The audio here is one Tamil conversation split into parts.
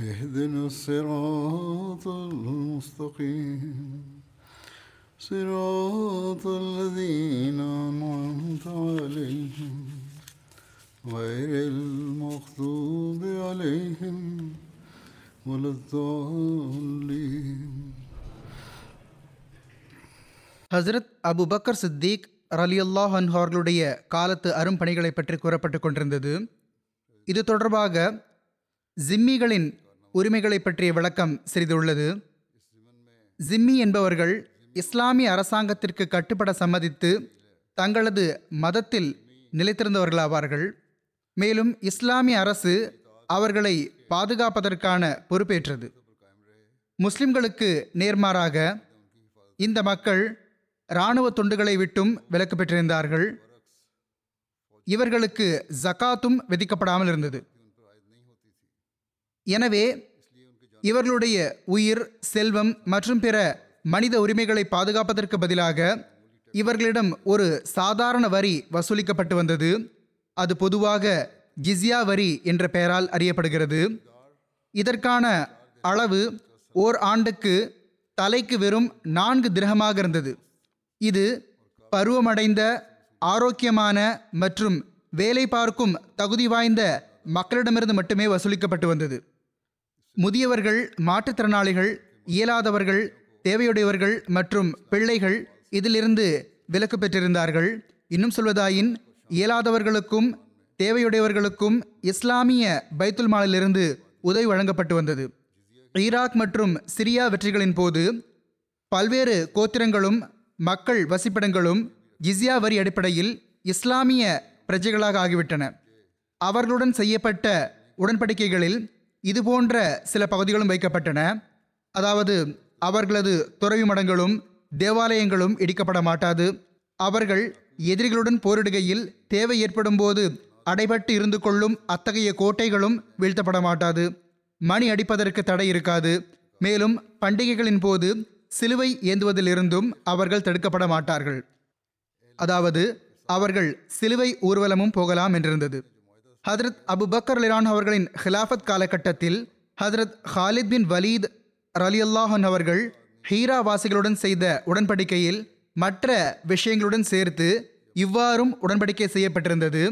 اهدنا الصراط المستقيم صراط الذين أنعمت عليهم غير المغضوب عليهم ولا الضالين ஹஸ்ரத் அபுபக்கர் சித்திக் ரலியல்லாஹ் அன்ஹு அவர்களுடைய காலத்து அரும்பணிகளை பற்றி கூறப்பட்டு கொண்டிருந்தது இது தொடர்பாக ஜிம்மிகளின் உரிமைகளை பற்றிய விளக்கம் சிறிதுள்ளது. ஜிம்மி என்பவர்கள் இஸ்லாமிய அரசாங்கத்திற்கு கட்டுப்பட சம்மதித்து தங்களது மதத்தில் நிலைத்திருந்தவர்களாவார்கள். மேலும் இஸ்லாமிய அரசு அவர்களை பாதுகாப்பதற்கான பொறுப்பேற்றது. முஸ்லிம்களுக்கு நேர்மாறாக இந்த மக்கள் இராணுவ தொண்டுகளை விட்டும் விலக்கு பெற்றிருந்தார்கள். இவர்களுக்கு ஜகாத்தும் விதிக்கப்படாமல் இருந்தது. எனவே இவர்களுடைய உயிர் செல்வம் மற்றும் பிற மனித உரிமைகளை பாதுகாப்பதற்கு பதிலாக இவர்களிடம் ஒரு சாதாரண வரி வசூலிக்கப்பட்டு வந்தது. அது பொதுவாக ஜிஸ்யா வரி என்ற பெயரால் அறியப்படுகிறது. இதற்கான அளவு ஓர் ஆண்டுக்கு தலைக்கு வெறும் நான்கு திரகமாக இருந்தது. இது பருவமடைந்த ஆரோக்கியமான மற்றும் வேலை பார்க்கும் தகுதி வாய்ந்த மக்களிடமிருந்து மட்டுமே வசூலிக்கப்பட்டு வந்தது. முதியவர்கள் மாற்றுத்திறனாளிகள் இயலாதவர்கள் தேவையுடையவர்கள் மற்றும் பிள்ளைகள் இதிலிருந்து விலக்கு பெற்றிருந்தார்கள். இன்னும் சொல்வதாயின் இயலாதவர்களுக்கும் தேவையுடையவர்களுக்கும் இஸ்லாமிய பைத்துல் மாலிலிருந்து உதவி வழங்கப்பட்டு வந்தது. ஈராக் மற்றும் சிரியா வெற்றிகளின் போது பல்வேறு கோத்திரங்களும் மக்கள் வசிப்பிடங்களும் ஜிஸ்யா வரி அடிப்படையில் இஸ்லாமிய பிரஜைகளாக ஆகிவிட்டன. அவர்களுடன் செய்யப்பட்ட உடன்படிக்கைகளில் இதுபோன்ற சில பகுதிகளும் வைக்கப்பட்டன. அதாவது அவர்களது துறவி மடங்களும் தேவாலயங்களும் இடிக்கப்பட மாட்டாது. அவர்கள் எதிரிகளுடன் போரிடுகையில் தேவை ஏற்படும் போது அடைபட்டு இருந்து கொள்ளும் அத்தகைய கோட்டைகளும் வீழ்த்தப்பட மாட்டாது. மணி அடிப்பதற்கு தடை இருக்காது. மேலும் பண்டிகைகளின் போது சிலுவை ஏந்துவதிலிருந்தும் அவர்கள் தடுக்கப்பட மாட்டார்கள். அதாவது அவர்கள் சிலுவை ஊர்வலமும் போகலாம் என்றிருந்தது. ஹதரத் அபுபக்கர் லிரான் அவர்களின் ஹிலாஃபத் காலகட்டத்தில் ஹதரத் ஹாலித் பின் வலீத் ரலியல்லாஹன் அவர்கள் ஹீரா வாசிகளுடன் செய்த உடன்படிக்கையில் மற்ற விஷயங்களுடன் சேர்த்து இவ்வாறும் உடன்படிக்கை செய்யப்பட்டிருந்தது.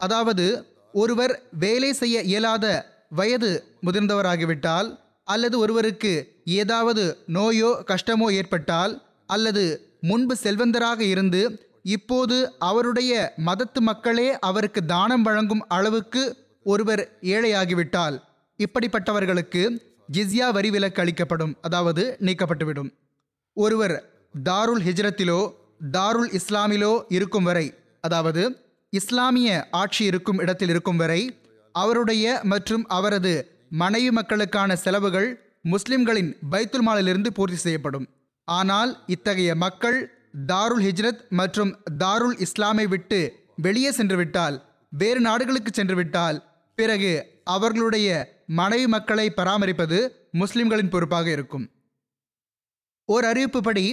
அதாவது ஒருவர் வேலை செய்ய இயலாத வயது முதிர்ந்தவராகிவிட்டால் அல்லது ஒருவருக்கு ஏதாவது நோயோ கஷ்டமோ ஏற்பட்டால் அல்லது முன்பு செல்வந்தராக இருந்து இப்போது அவருடைய மதத்து மக்களே அவருக்கு தானம் வழங்கும் அளவுக்கு ஒருவர் ஏழையாகிவிட்டால் இப்படிப்பட்டவர்களுக்கு ஜிஸ்யா வரி விலக்கு அளிக்கப்படும் அதாவது நீக்கப்பட்டுவிடும். ஒருவர் தாருல் ஹிஜ்ரத்திலோ தாருல் இஸ்லாமிலோ இருக்கும் வரை அதாவது இஸ்லாமிய ஆட்சி இருக்கும் இடத்தில் இருக்கும் வரை அவருடைய மற்றும் அவரது மனைவி மக்களுக்கான செலவுகள் முஸ்லிம்களின் பைத்துல் மாலிலிருந்து பூர்த்தி செய்யப்படும். ஆனால் இத்தகைய மக்கள் தாருல் ஹிஜ்ரத் மற்றும் தாருல் இஸ்லாமை விட்டு வெளியே சென்று விட்டால் வேறு நாடுகளுக்கு சென்று விட்டால் பிறகு அவர்களுடைய மனைவி மக்களை பராமரிப்பது முஸ்லிம்களின் பொறுப்பாக இருக்கும். ஓர் அறிவிப்புப்படி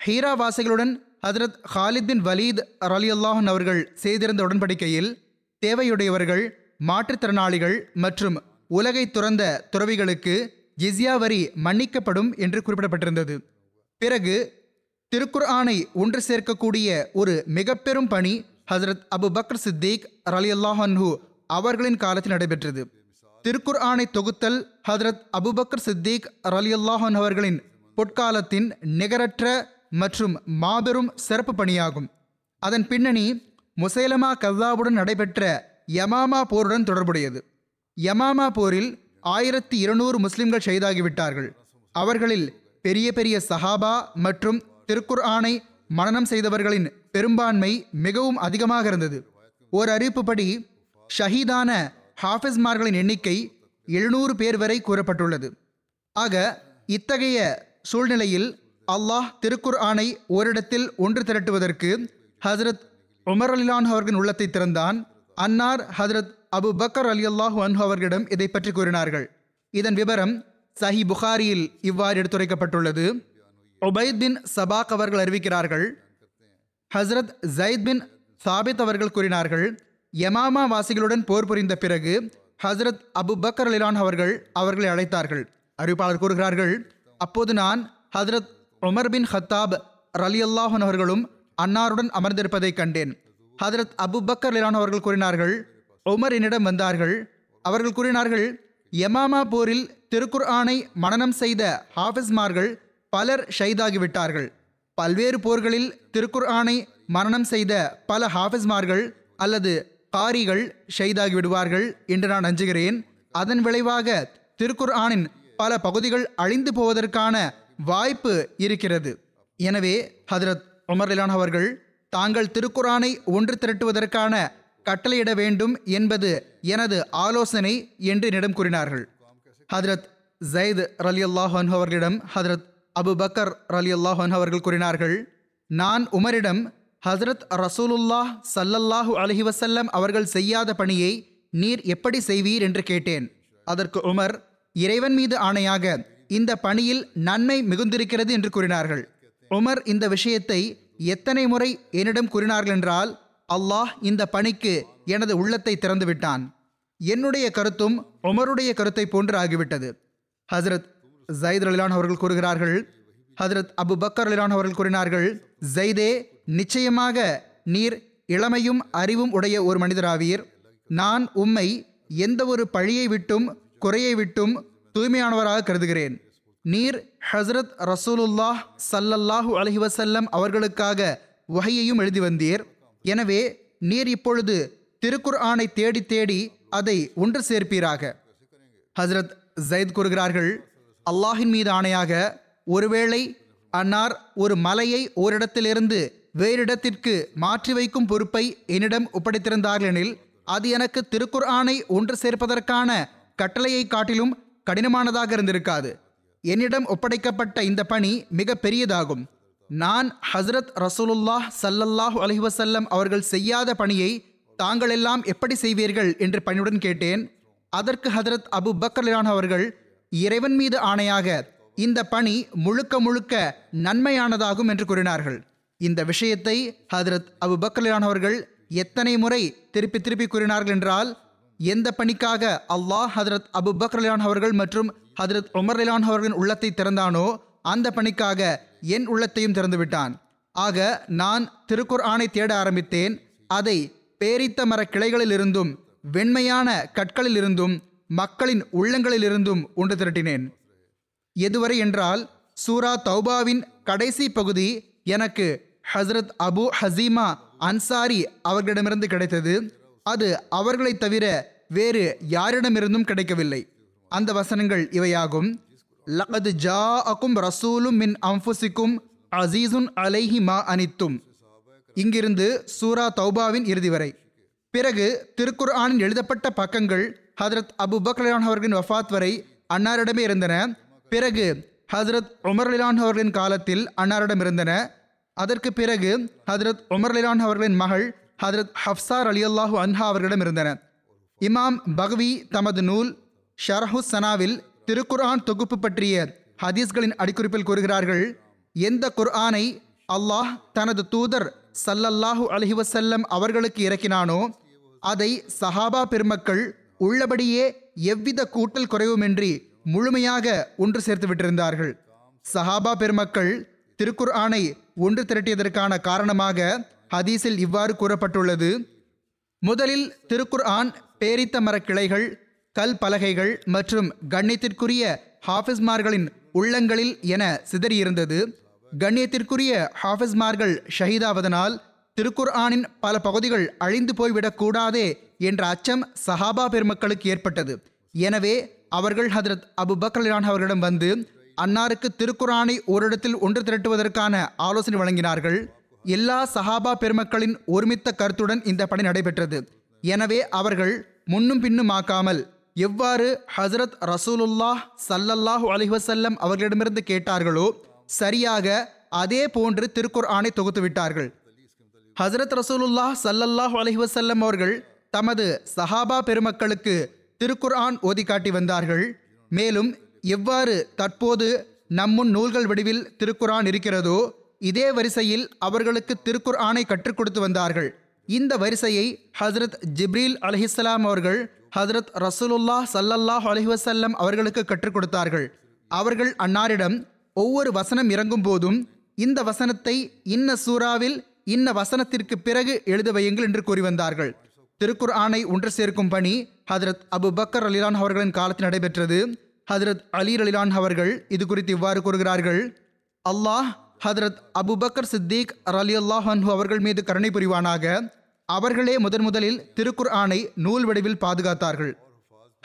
ஹீரா வாசிகளுடன் ஹதரத் ஹாலித் பின் வலீத் ரலியல்லாஹன் அவர்கள் செய்திருந்த உடன்படிக்கையில் தேவையுடையவர்கள் மாற்றுத்திறனாளிகள் மற்றும் உலகை துறந்த துறவிகளுக்கு ஜிஸ்யா வரி மன்னிக்கப்படும் என்று குறிப்பிடப்பட்டிருந்தது. பிறகு திருக்குர்ஆனை ஒன்று சேர்க்கக்கூடிய ஒரு மிக பெரும் பணி ஹசரத் அபு பக்ர் சித்திக் ரலியல்லாஹ் அல்லாஹன்ஹூ அவர்களின் காலத்தில் நடைபெற்றது. திருக்குர் ஆணை தொகுத்தல் ஹதரத் அபுபக்கர் சித்திக் ரலியல்லாஹன் அவர்களின் பொற்காலத்தின் நிகரற்ற மற்றும் மாபெரும் சிறப்பு பணியாகும். அதன் பின்னணி முசைலமா கல்லாவுடன் நடைபெற்ற யமாமா போருடன் தொடர்புடையது. யமாமா போரில் ஆயிரத்தி இருநூறு முஸ்லிம்கள் செய்தாகிவிட்டார்கள் அவர்களில் பெரிய பெரிய சஹாபா மற்றும் திருக்குர் ஆணை மனனம் செய்தவர்களின் பெரும்பான்மை மிகவும் அதிகமாக இருந்தது. ஓர் அறிவிப்புப்படி ஷஹீதான ஹாஃபிஸ்மார்களின் எண்ணிக்கை எழுநூறு பேர் வரை கூறப்பட்டுள்ளது. ஆக இத்தகைய சூழ்நிலையில் அல்லாஹ் திருக்குர் ஆணை ஓரிடத்தில் ஒன்று திரட்டுவதற்கு ஹசரத் உமர் அலிலான் அவர்களின் உள்ளத்தை திறந்தான். அன்னார் ஹசரத் அபு பக்கர் அலி அல்லாஹு அன்ஹு அவர்களிடம் இதை பற்றி கூறினார்கள். இதன் விவரம் சஹி புகாரியில் இவ்வாறு எடுத்துரைக்கப்பட்டுள்ளது. உபைத் பின் சபாக் அவர்கள் அறிவிக்கிறார்கள். ஹஸ்ரத் ஜயித் பின் சாபித் அவர்கள் கூறினார்கள் யமாமா வாசிகளுடன் போர் புரிந்த பிறகு ஹஸ்ரத் அபு பக்கர் அலிலான் அவர்கள் அவர்களை அழைத்தார்கள். அறிவிப்பாளர் கூறுகிறார்கள் அப்போது நான் ஹஸ்ரத் உமர் பின் ஹத்தாப் ரலி அல்லாஹன் அவர்களும் அன்னாருடன் அமர்ந்திருப்பதைக் கண்டேன். ஹதரத் அபு பக்கர் அலிலான் அவர்கள் கூறினார்கள் உமர் என்னிடம் வந்தார்கள். அவர்கள் கூறினார்கள் யமாமா போரில் திருக்குர் ஆணை மனனம் செய்த ஹாஃபிஸ்மார்கள் பலர் ஷைதாகிவிட்டார்கள். பல்வேறு போர்களில் திருக்குர்ஆனை மரணம் செய்த பல ஹாஃபிஸ்மார்கள் அல்லது காரிகள் ஷைதாகி விடுவார்கள் என்று நான் அஞ்சுகிறேன் அதன் விளைவாக திருக்குர் ஆனின் பல பகுதிகள் அழிந்து போவதற்கான வாய்ப்பு இருக்கிறது. எனவே ஹதரத் உமர் லிலான் அவர்கள் தாங்கள் திருக்குரானை ஒன்று திரட்டுவதற்கான கட்டளையிட வேண்டும் என்பது எனது ஆலோசனை என்று என்னிடம் கூறினார்கள். ஹதரத் ஜயித் ரலி அல்லாஹன் அவர்களிடம் ஹதரத் அபு பக்கர் அலி அல்லாஹன் அவர்கள் கூறினார்கள் நான் உமரிடம் ஹசரத் ரசூலுல்லாஹ் சல்லல்லாஹு அலஹி வசல்லம் அவர்கள் செய்யாத பணியை நீர் எப்படி செய்வீர்? என்று கேட்டேன். அதற்கு உமர் இறைவன் மீது ஆணையாக இந்த பணியில் நன்மை மிகுந்திருக்கிறது என்று கூறினார்கள். உமர் இந்த விஷயத்தை எத்தனை முறை என்னிடம் கூறினார்கள் என்றால் அல்லாஹ் இந்த பணிக்கு எனது உள்ளத்தை திறந்துவிட்டான். என்னுடைய கருத்தும் உமருடைய கருத்தை போன்று ஆகிவிட்டது. ஹசரத் ஜயித் அலிலான் அவர்கள் கூறுகிறார்கள் ஹதரத் அபு பக்கர் அலிலான் அவர்கள் கூறினார்கள் ஜெய்தே நிச்சயமாக நீர் இளமையும் அறிவும் உடைய ஒரு மனிதராவீர். நான் உம்மை எந்த ஒரு பழியை விட்டும் குறையை விட்டும் தூய்மையானவராக கருதுகிறேன். நீர் ஹசரத் ரசூலுல்லாஹ் சல்லல்லாஹு அலஹி வசல்லம் அவர்களுக்காக வகையையும் எழுதி வந்தீர். எனவே நீர் இப்பொழுது திருக்குர் ஆணை தேடி தேடி அதை ஒன்று சேர்ப்பீராக. ஹசரத் ஜயத் கூறுகிறார்கள் அல்லாஹின் மீது ஆணையாக ஒருவேளை அன்னார் ஒரு மலையை ஓரிடத்திலிருந்து வேறிடத்திற்கு மாற்றி வைக்கும் பொறுப்பை என்னிடம் ஒப்படைத்திருந்தார்கள் எனில் அது எனக்கு திருக்குர் ஆணை ஒன்று சேர்ப்பதற்கான கட்டளையை காட்டிலும் கடினமானதாக இருந்திருக்காது. என்னிடம் ஒப்படைக்கப்பட்ட இந்த பணி மிக பெரியதாகும். நான் ஹசரத் ரசூலுல்லாஹ் சல்லல்லாஹு அலிவசல்லம் அவர்கள் செய்யாத பணியை தாங்களெல்லாம் எப்படி செய்வீர்கள் என்று பணியுடன் கேட்டேன். அதற்கு ஹதரத் அபு பக்கர்லான் அவர்கள் இறைவன் மீது ஆணையாக இந்த பணி முழுக்க முழுக்க நன்மையானதாகும் என்று கூறினார்கள். இந்த விஷயத்தை ஹதரத் அபு பக்கர்லான் அவர்கள் எத்தனை முறை திருப்பி திருப்பி கூறினார்கள் என்றால் எந்த பணிக்காக அல்லாஹ் ஹதரத் அபு பக்ரலான் அவர்கள் மற்றும் ஹதரத் உமர் லிலான் அவர்களின் உள்ளத்தை திறந்தானோ அந்த பணிக்காக என் உள்ளத்தையும் திறந்து விட்டான். ஆக நான் திருக்குர் ஆணை தேட ஆரம்பித்தேன். அதை பேரித்த மர கிளைகளிலிருந்தும் வெண்மையான கற்களிலிருந்தும் மக்களின் உள்ளங்களிலிருந்தும் ஒன்று திரட்டினேன். எதுவரை என்றால் சூரா தௌபாவின் கடைசி பகுதி எனக்கு ஹஸ்ரத் அபு ஹசீமா அன்சாரி அவர்களிடமிருந்து கிடைத்தது. அது அவர்களை தவிர வேறு யாரிடமிருந்தும் கிடைக்கவில்லை. அந்த வசனங்கள் இவையாகும். லகது ஜா அக்கும் ரசூலும் மின் அம்புசிக்கும் அசீசுன் அலைஹி மா அனித்தும். இங்கிருந்து சூரா தௌபாவின் இறுதி வரை. பிறகு திருக்குர் ஆனின் எழுதப்பட்ட பக்கங்கள் ஹதரத் அபு பக்ரான் அவர்களின் வஃபாத் வரை அன்னாரிடமே இருந்தன. பிறகு ஹதரத் உமர் லிலான் அவர்களின் காலத்தில் அன்னாரிடம் இருந்தன. அதற்கு பிறகு ஹதரத் உமர் லிலான் அவர்களின் மகள் ஹதரத் ஹப்சார் அலி அல்லாஹூ அன்ஹா அவர்களிடம் இருந்தன. இமாம் பகவி தமது நூல் ஷரஹு சனாவில் திருக்குர்ஆன் தொகுப்பு பற்றிய ஹதீஸ்களின் அடிக்குறிப்பில் கூறுகிறார்கள் எந்த குர்ஆனை அல்லாஹ் தனது தூதர் சல்லல்லாஹு அலஹி வசல்லம் அவர்களுக்கு இறக்கினானோ அதை சஹாபா பெருமக்கள் உள்ளபடியே எவ்வித கூட்டல் குறைவுமின்றி முழுமையாக ஒன்று சேர்த்து விட்டிருந்தார்கள். சஹாபா பெருமக்கள் திருக்குர் ஆணை ஒன்று திரட்டியதற்கான காரணமாக ஹதீஸில் இவ்வாறு கூறப்பட்டுள்ளது. முதலில் திருக்குர் ஆன் பேரித்த மரக்கிளைகள் கல் பலகைகள் மற்றும் கண்ணியத்திற்குரிய ஹாஃபிஸ்மார்களின் உள்ளங்களில் என சிதறியிருந்தது. கண்ணியத்திற்குரிய ஹாஃபிஸ்மார்கள் ஷஹீதாவதனால் திருக்குர் ஆனின் பல பகுதிகள் அழிந்து போய்விடக்கூடாதே என்ற அச்சம் சஹாபா பெருமக்களுக்கு ஏற்பட்டது. எனவே அவர்கள் ஹதரத் அபு பக்ரான் அவர்களிடம் வந்து அன்னாருக்கு திருக்குரானை ஓரிடத்தில் ஒன்று திரட்டுவதற்கான ஆலோசனை வழங்கினார்கள். எல்லா சஹாபா பெருமக்களின் ஒருமித்த கருத்துடன் இந்த பணி நடைபெற்றது. எனவே அவர்கள் முன்னும் பின்னும் ஆக்காமல் எவ்வாறு ஹசரத் ரசூலுல்லாஹ் சல்லல்லாஹு அலிஹசல்லம் அவர்களிடமிருந்து கேட்டார்களோ சரியாக அதே போன்று திருக்குர் ஆணை தொகுத்து விட்டார்கள். ஹசரத் ரசூலுல்லாஹ் சல்லல்லாஹ் அலைஹி அவர்கள் தமது சஹாபா பெருமக்களுக்கு திருக்குர்ஆன் ஓதி காட்டி வந்தார்கள். மேலும் எவ்வாறு தற்போது நம்முன் நூல்கள் வடிவில் திருக்குர்ஆன் இருக்கிறதோ இதே வரிசையில் அவர்களுக்கு திருக்குர்ஆனை கற்றுக் கொடுத்து வந்தார்கள். இந்த வரிசையை ஹசரத் ஜிப்ரீல் அலைஹிஸ்ஸலாம் அவர்கள் ஹசரத் ரசூலுல்லாஹ் சல்லல்லாஹ் அலைஹி அவர்களுக்கு கற்றுக் கொடுத்தார்கள். அவர்கள் அன்னாரிடம் ஒவ்வொரு வசனம் இறங்கும் போதும் இந்த வசனத்தை இன்ன சூறாவில் இன்ன வசனத்திற்கு பிறகு எழுத வையுங்கள் என்று கூறி வந்தார்கள். திருக்குர் ஆணை ஒன்று சேர்க்கும் பணி ஹதரத் அபு பக்கர் அலிலான் அவர்களின் காலத்தில் நடைபெற்றது. ஹதரத் அலி அலிலான் அவர்கள் இது குறித்து இவ்வாறு கூறுகிறார்கள். அல்லாஹ் ஹதரத் அபு பக்கர் சித்திக் அலி அல்லாஹ் அன்ஹு அவர்கள் மீது கருணை புரிவானாக. அவர்களே முதன் முதலில் திருக்குர் ஆணை நூல் வடிவில் பாதுகாத்தார்கள்.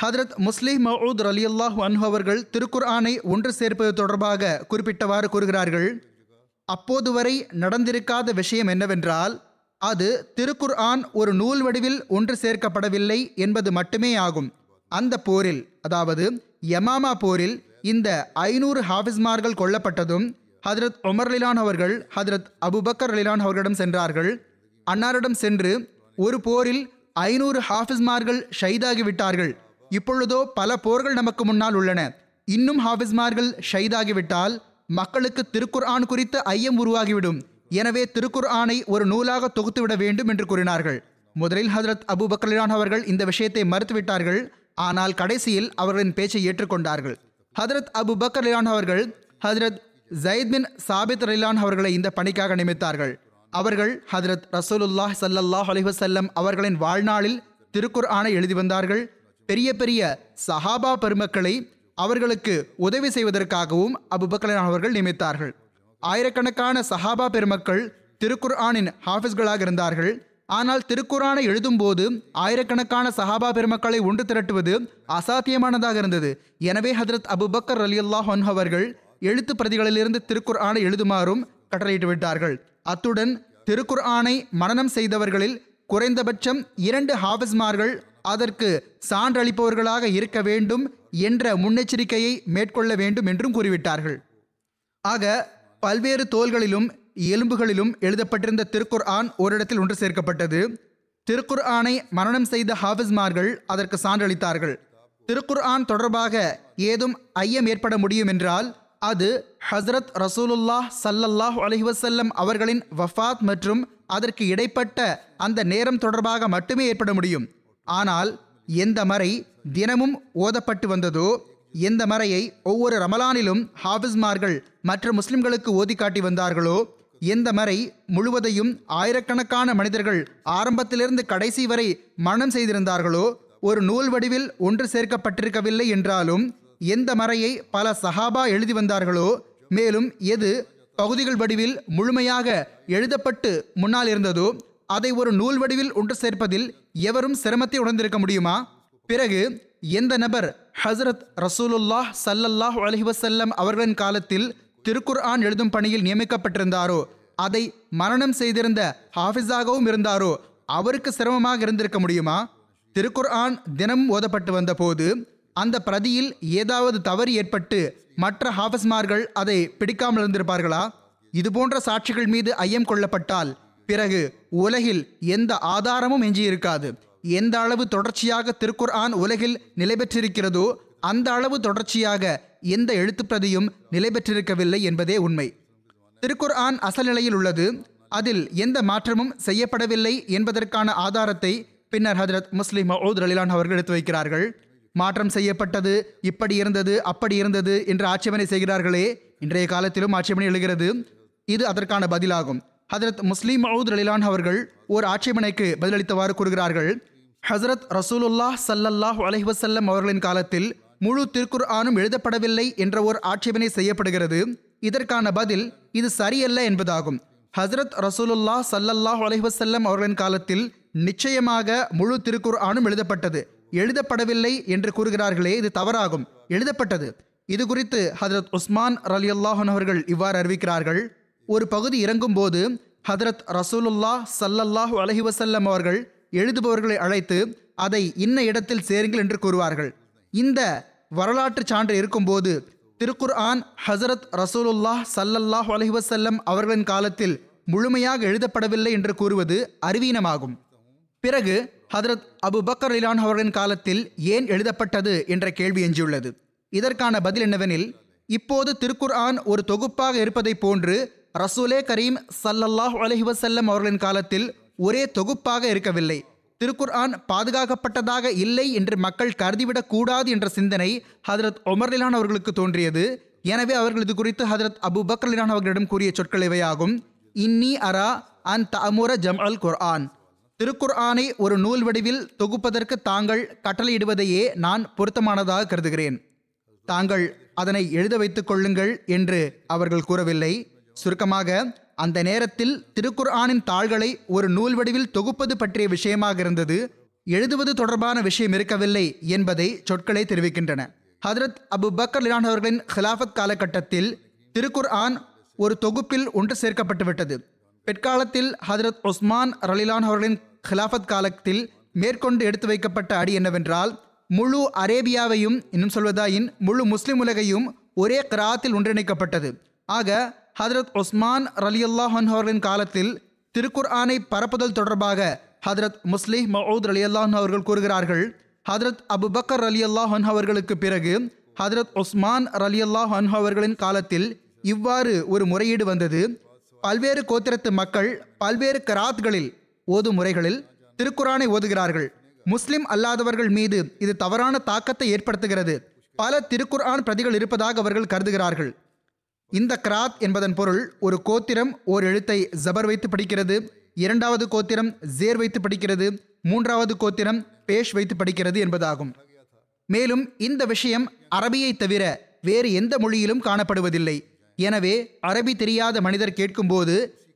ஹதரத் முஸ்லிம் மவுத் அலி அல்லாஹ் அன்ஹு அவர்கள் திருக்குர் ஆணை ஒன்று சேர்ப்பது தொடர்பாக குறிப்பிட்டவாறு கூறுகிறார்கள். அப்போது வரை நடந்திருக்காத விஷயம் என்னவென்றால் அது திருக்குர் ஆன் ஒரு நூல் வடிவில் ஒன்று சேர்க்கப்படவில்லை என்பது மட்டுமே ஆகும். அந்த போரில் அதாவது யமாமா போரில் இந்த ஐநூறு ஹாஃபிஸ்மார்கள் கொல்லப்பட்டதும் ஹதரத் உமர் லிலான் அவர்கள் ஹதரத் அபுபக்கர் லிலான் அவர்களிடம் சென்றார்கள். அன்னாரிடம் சென்று ஒரு போரில் ஐநூறு ஹாஃபிஸ்மார்கள் ஷைதாகிவிட்டார்கள். இப்பொழுதோ பல போர்கள் நமக்கு முன்னால் உள்ளன. இன்னும் ஹாஃபிஸ்மார்கள் ஷைதாகிவிட்டால் மக்களுக்கு திருக்குர் ஆன் குறித்த ஐயம் உருவாகிவிடும். எனவே திருக்குர் ஆனை ஒரு நூலாக தொகுத்துவிட வேண்டும் என்று கூறினார்கள். முதலில் ஹதரத் அபு பக்ரான் அவர்கள் இந்த விஷயத்தை மறுத்துவிட்டார்கள். ஆனால் கடைசியில் அவர்களின் பேச்சை ஏற்றுக்கொண்டார்கள். ஹதரத் அபு பக்கர் அவர்கள் ஹதரத் ஜயத் பின் சாபித் ரிலான் அவர்களை இந்த பணிக்காக நியமித்தார்கள். அவர்கள் ஹதரத் ரசூலுல்லாஹ் சல்லல்லாஹ் அலிவசல்லம் அவர்களின் வாழ்நாளில் திருக்குர் ஆணை எழுதி வந்தார்கள். பெரிய பெரிய சஹாபா பெருமக்களை அவர்களுக்கு உதவி செய்வதற்காகவும் அபுபக்கலன் அவர்கள் நியமித்தார்கள். ஆயிரக்கணக்கான சஹாபா பெருமக்கள் திருக்குர் ஆனின் ஹாஃபிஸ்களாக இருந்தார்கள். ஆனால் திருக்குரானை எழுதும்போது ஆயிரக்கணக்கான சஹாபா பெருமக்களை ஒன்று திரட்டுவது அசாத்தியமானதாக இருந்தது. எனவே ஹதரத் அபுபக்கர் அலி அல்லாஹ் அவர்கள் எழுத்து பிரதிகளிலிருந்து திருக்குர் ஆணை எழுதுமாறும் கட்டளையிட்டு விட்டார்கள். அத்துடன் திருக்குர் ஆணை மனனம் செய்தவர்களில் குறைந்தபட்சம் இரண்டு ஹாஃபிஸ்மார்கள் அதற்கு சான்றளிப்பவர்களாக இருக்க வேண்டும் என்ற முன்னெச்சரிக்கையை மேற்கொள்ள வேண்டும் என்றும் கூறிவிட்டார்கள். ஆக பல்வேறு தோள்களிலும் எலும்புகளிலும் எழுதப்பட்டிருந்த திருக்குர் ஆன் ஓரிடத்தில் ஒன்று சேர்க்கப்பட்டது. திருக்குர் ஆனை மரணம் செய்த ஹாஃபிஸ்மார்கள் அதற்கு சான்றளித்தார்கள். திருக்குர் ஆன் தொடர்பாக ஏதும் ஐயம் ஏற்பட முடியும் என்றால் அது ஹஸ்ரத் ரசூலுல்லாஹ் சல்லல்லாஹ் அலிஹசல்லம் அவர்களின் வஃபாத் மற்றும் அதற்கு இடைப்பட்ட அந்த நேரம் தொடர்பாக மட்டுமே ஏற்பட முடியும். ஆனால் எந்த மறை தினமும் ஓதப்பட்டு வந்ததோ எந்த மறையை ஒவ்வொரு ரமலானிலும் ஹாஃபிஸ்மார்கள் மற்ற முஸ்லிம்களுக்கு ஓதி காட்டி வந்தார்களோ எந்த மறை முழுவதையும் ஆயிரக்கணக்கான மனிதர்கள் ஆரம்பத்திலிருந்து கடைசி வரை மனம் செய்திருந்தார்களோ ஒரு நூல் வடிவில் ஒன்று சேர்க்கப்பட்டிருக்கவில்லை என்றாலும் எந்த மறையை பல சஹாபா எழுதி வந்தார்களோ மேலும் எது பகுதிகள் வடிவில் முழுமையாக எழுதப்பட்டு முன்னால் இருந்ததோ அதை ஒரு நூல் வடிவில் ஒன்று சேர்ப்பதில் எவரும் சிரமத்தை உணர்ந்திருக்க முடியுமா? பிறகு எந்த நபர் ஹசரத் ரசூலுல்லாஹ் சல்லல்லாஹ் அலைஹி அவர்களின் காலத்தில் திருக்குர் ஆன் எழுதும் பணியில் நியமிக்கப்பட்டிருந்தாரோ? அதை மரணம் செய்திருந்த ஹாஃபிஸாகவும் இருந்தாரோ? அவருக்கு சிரமமாக இருந்திருக்க முடியுமா? திருக்குர் ஆன் தினமும் ஓதப்பட்டு வந்தபோது அந்த பிரதியில் ஏதாவது தவறு ஏற்பட்டு மற்ற ஹாஃபிஸ்மார்கள் அதை பிடிக்காமல் இருந்திருப்பார்களா? இதுபோன்ற சாட்சிகள் மீது ஐயம் கொள்ளப்பட்டால் பிறகு உலகில் எந்த ஆதாரமும் எஞ்சியிருக்காது. எந்த அளவு தொடர்ச்சியாக திருக்குர் ஆன் உலகில் நிலை பெற்றிருக்கிறதோ அந்த அளவு தொடர்ச்சியாக எந்த எழுத்துப்பிரதியும் நிலை பெற்றிருக்கவில்லை என்பதே உண்மை. திருக்குர் ஆன் அசல் நிலையில் உள்ளது. அதில் எந்த மாற்றமும் செய்யப்படவில்லை என்பதற்கான ஆதாரத்தை பின்னர் ஹதரத் முஸ்லிம் மவுத் அலிலான் அவர்கள் எடுத்து வைக்கிறார்கள். மாற்றம் செய்யப்பட்டது இப்படி இருந்தது அப்படி இருந்தது என்று ஆட்சேபனை செய்கிறார்களே. இன்றைய காலத்திலும் ஆட்சேபனை எழுகிறது. இது அதற்கான பதிலாகும். ஹதரத் முஸ்லீம் மவுத் ரலிலான் அவர்கள் ஓர் ஆட்சேபனைக்கு பதிலளித்தவாறு கூறுகிறார்கள் ஹசரத் ரசூலுல்லாஹ் சல்லல்லாஹ் அலஹிவசல்லம் அவர்களின் காலத்தில் முழு திருக்குர் ஆணும் எழுதப்படவில்லை என்ற ஓர் ஆட்சேபனை செய்யப்படுகிறது. இதற்கான பதில் இது சரியல்ல என்பதாகும். ஹசரத் ரசூலுல்லாஹ் சல்லல்லாஹ் அலைஹி அவர்களின் காலத்தில் நிச்சயமாக முழு திருக்குர் ஆணும் எழுதப்பட்டது. எழுதப்படவில்லை என்று கூறுகிறார்களே இது தவறாகும். எழுதப்பட்டது. இது குறித்து ஹதரத் உஸ்மான் ரலியல்லாஹன் அவர்கள் இவ்வாறு அறிவிக்கிறார்கள் ஒரு பகுதி இறங்கும் போது ஹதரத் ரசூலுல்லாஹ் சல்லல்லாஹு அலஹி வசல்லம் அவர்கள் எழுதுபவர்களை அழைத்து அதை இன்ன இடத்தில் சேருங்கள் என்று கூறுவார்கள். இந்த வரலாற்று சான்று இருக்கும்போது திருக்குர் ஆன் ஹசரத் ரசூலுல்லாஹ் சல்லல்லாஹ் அலஹி வசல்லம் அவர்களின் காலத்தில் முழுமையாக எழுதப்படவில்லை என்று கூறுவது அறிவீனமாகும். பிறகு ஹதரத் அபு பக்கர் இலான் அவர்களின் காலத்தில் ஏன் எழுதப்பட்டது என்ற கேள்வி எஞ்சியுள்ளது. இதற்கான பதில் என்னவெனில் இப்போது திருக்குர் ஆன் ஒரு தொகுப்பாக இருப்பதைப் போன்று ரசூலே கரீம் சல்லல்லாஹ் அலஹி வசல்லம் அவர்களின் காலத்தில் ஒரே தொகுப்பாக இருக்கவில்லை. திருக்குர்ஆன் பாதுகாக்கப்பட்டதாக இல்லை என்று மக்கள் கருதிவிடக் கூடாது என்ற சிந்தனை ஹதரத் ஒமர்லிலான் அவர்களுக்கு தோன்றியது. எனவே அவர்கள் இது குறித்து ஹதரத் அபு பக்ரலிலான் அவர்களிடம் கூறிய சொற்கள் இவையாகும். இன்னி அரா அன் தமுர ஜம் அல் குர்ஆன். திருக்குர்ஆனை ஒரு நூல் வடிவில் தொகுப்பதற்கு தாங்கள் கட்டளையிடுவதையே நான் பொருத்தமானதாக கருதுகிறேன். தாங்கள் அதனை எழுத வைத்துக் கொள்ளுங்கள் என்று அவர்கள் கூறவில்லை. சுருக்கமாக அந்த நேரத்தில் திருக்குர்ஆனின் தாள்களை ஒரு நூல் வடிவில் தொகுப்பது பற்றிய விஷயமாக இருந்தது. எழுதுவது தொடர்பான விஷயம் இருக்கவில்லை என்பதை சொற்களே தெரிவிக்கின்றன. ஹதரத் அபு பக்கர் லிலான் அவர்களின் ஹிலாஃபத் காலகட்டத்தில் திருக்குர்ஆன் ஒரு தொகுப்பில் ஒன்று சேர்க்கப்பட்டுவிட்டது. பிற்காலத்தில் ஹதரத் உஸ்மான் ரலிலான் அவர்களின் ஹிலாஃபத் காலத்தில் மேற்கொண்டு எடுத்து வைக்கப்பட்ட அடி என்னவென்றால் முழு அரேபியாவையும் இன்னும் சொல்வதாயின் முழு முஸ்லிம் உலகையும் ஒரே கிராத்தில் ஒன்றிணைக்கப்பட்டது. ஆக ஹதரத் உஸ்மான் ரலியல்லாஹன் அவர்களின் காலத்தில் திருக்குர்ஆனை பரப்புதல் தொடர்பாக ஹதரத் முஸ்லிஹ் மவுத் ரலியல்லாஹன் அவர்கள் கூறுகிறார்கள் ஹதரத் அபுபக்கர் ரலியல்லாஹன் அவர்களுக்கு பிறகு ஹதரத் உஸ்மான் ரலியல்லாஹன் அவர்களின் காலத்தில் இவ்வாறு ஒரு முறையீடு வந்தது. பல்வேறு கோத்திரத்து மக்கள் பல்வேறு கராத்களில் ஓதும் முறைகளில் திருக்குரானை ஓதுகிறார்கள். முஸ்லிம் அல்லாதவர்கள் மீது இது தவறான தாக்கத்தை ஏற்படுத்துகிறது. பல திருக்குர்ஆன் பிரதிகள் இருப்பதாக அவர்கள் கருதுகிறார்கள். இந்த கிராத் என்பதன் பொருள் ஒரு கோத்திரம் ஓர் எழுத்தை ஜபர் வைத்து படிக்கிறது இரண்டாவது கோத்திரம் ஜேர் வைத்து படிக்கிறது மூன்றாவது கோத்திரம் பேஷ் வைத்து படிக்கிறது என்பதாகும். மேலும் இந்த விஷயம் அரபியை தவிர வேறு எந்த மொழியிலும் காணப்படுவதில்லை. எனவே அரபி தெரியாத மனிதர் கேட்கும்போது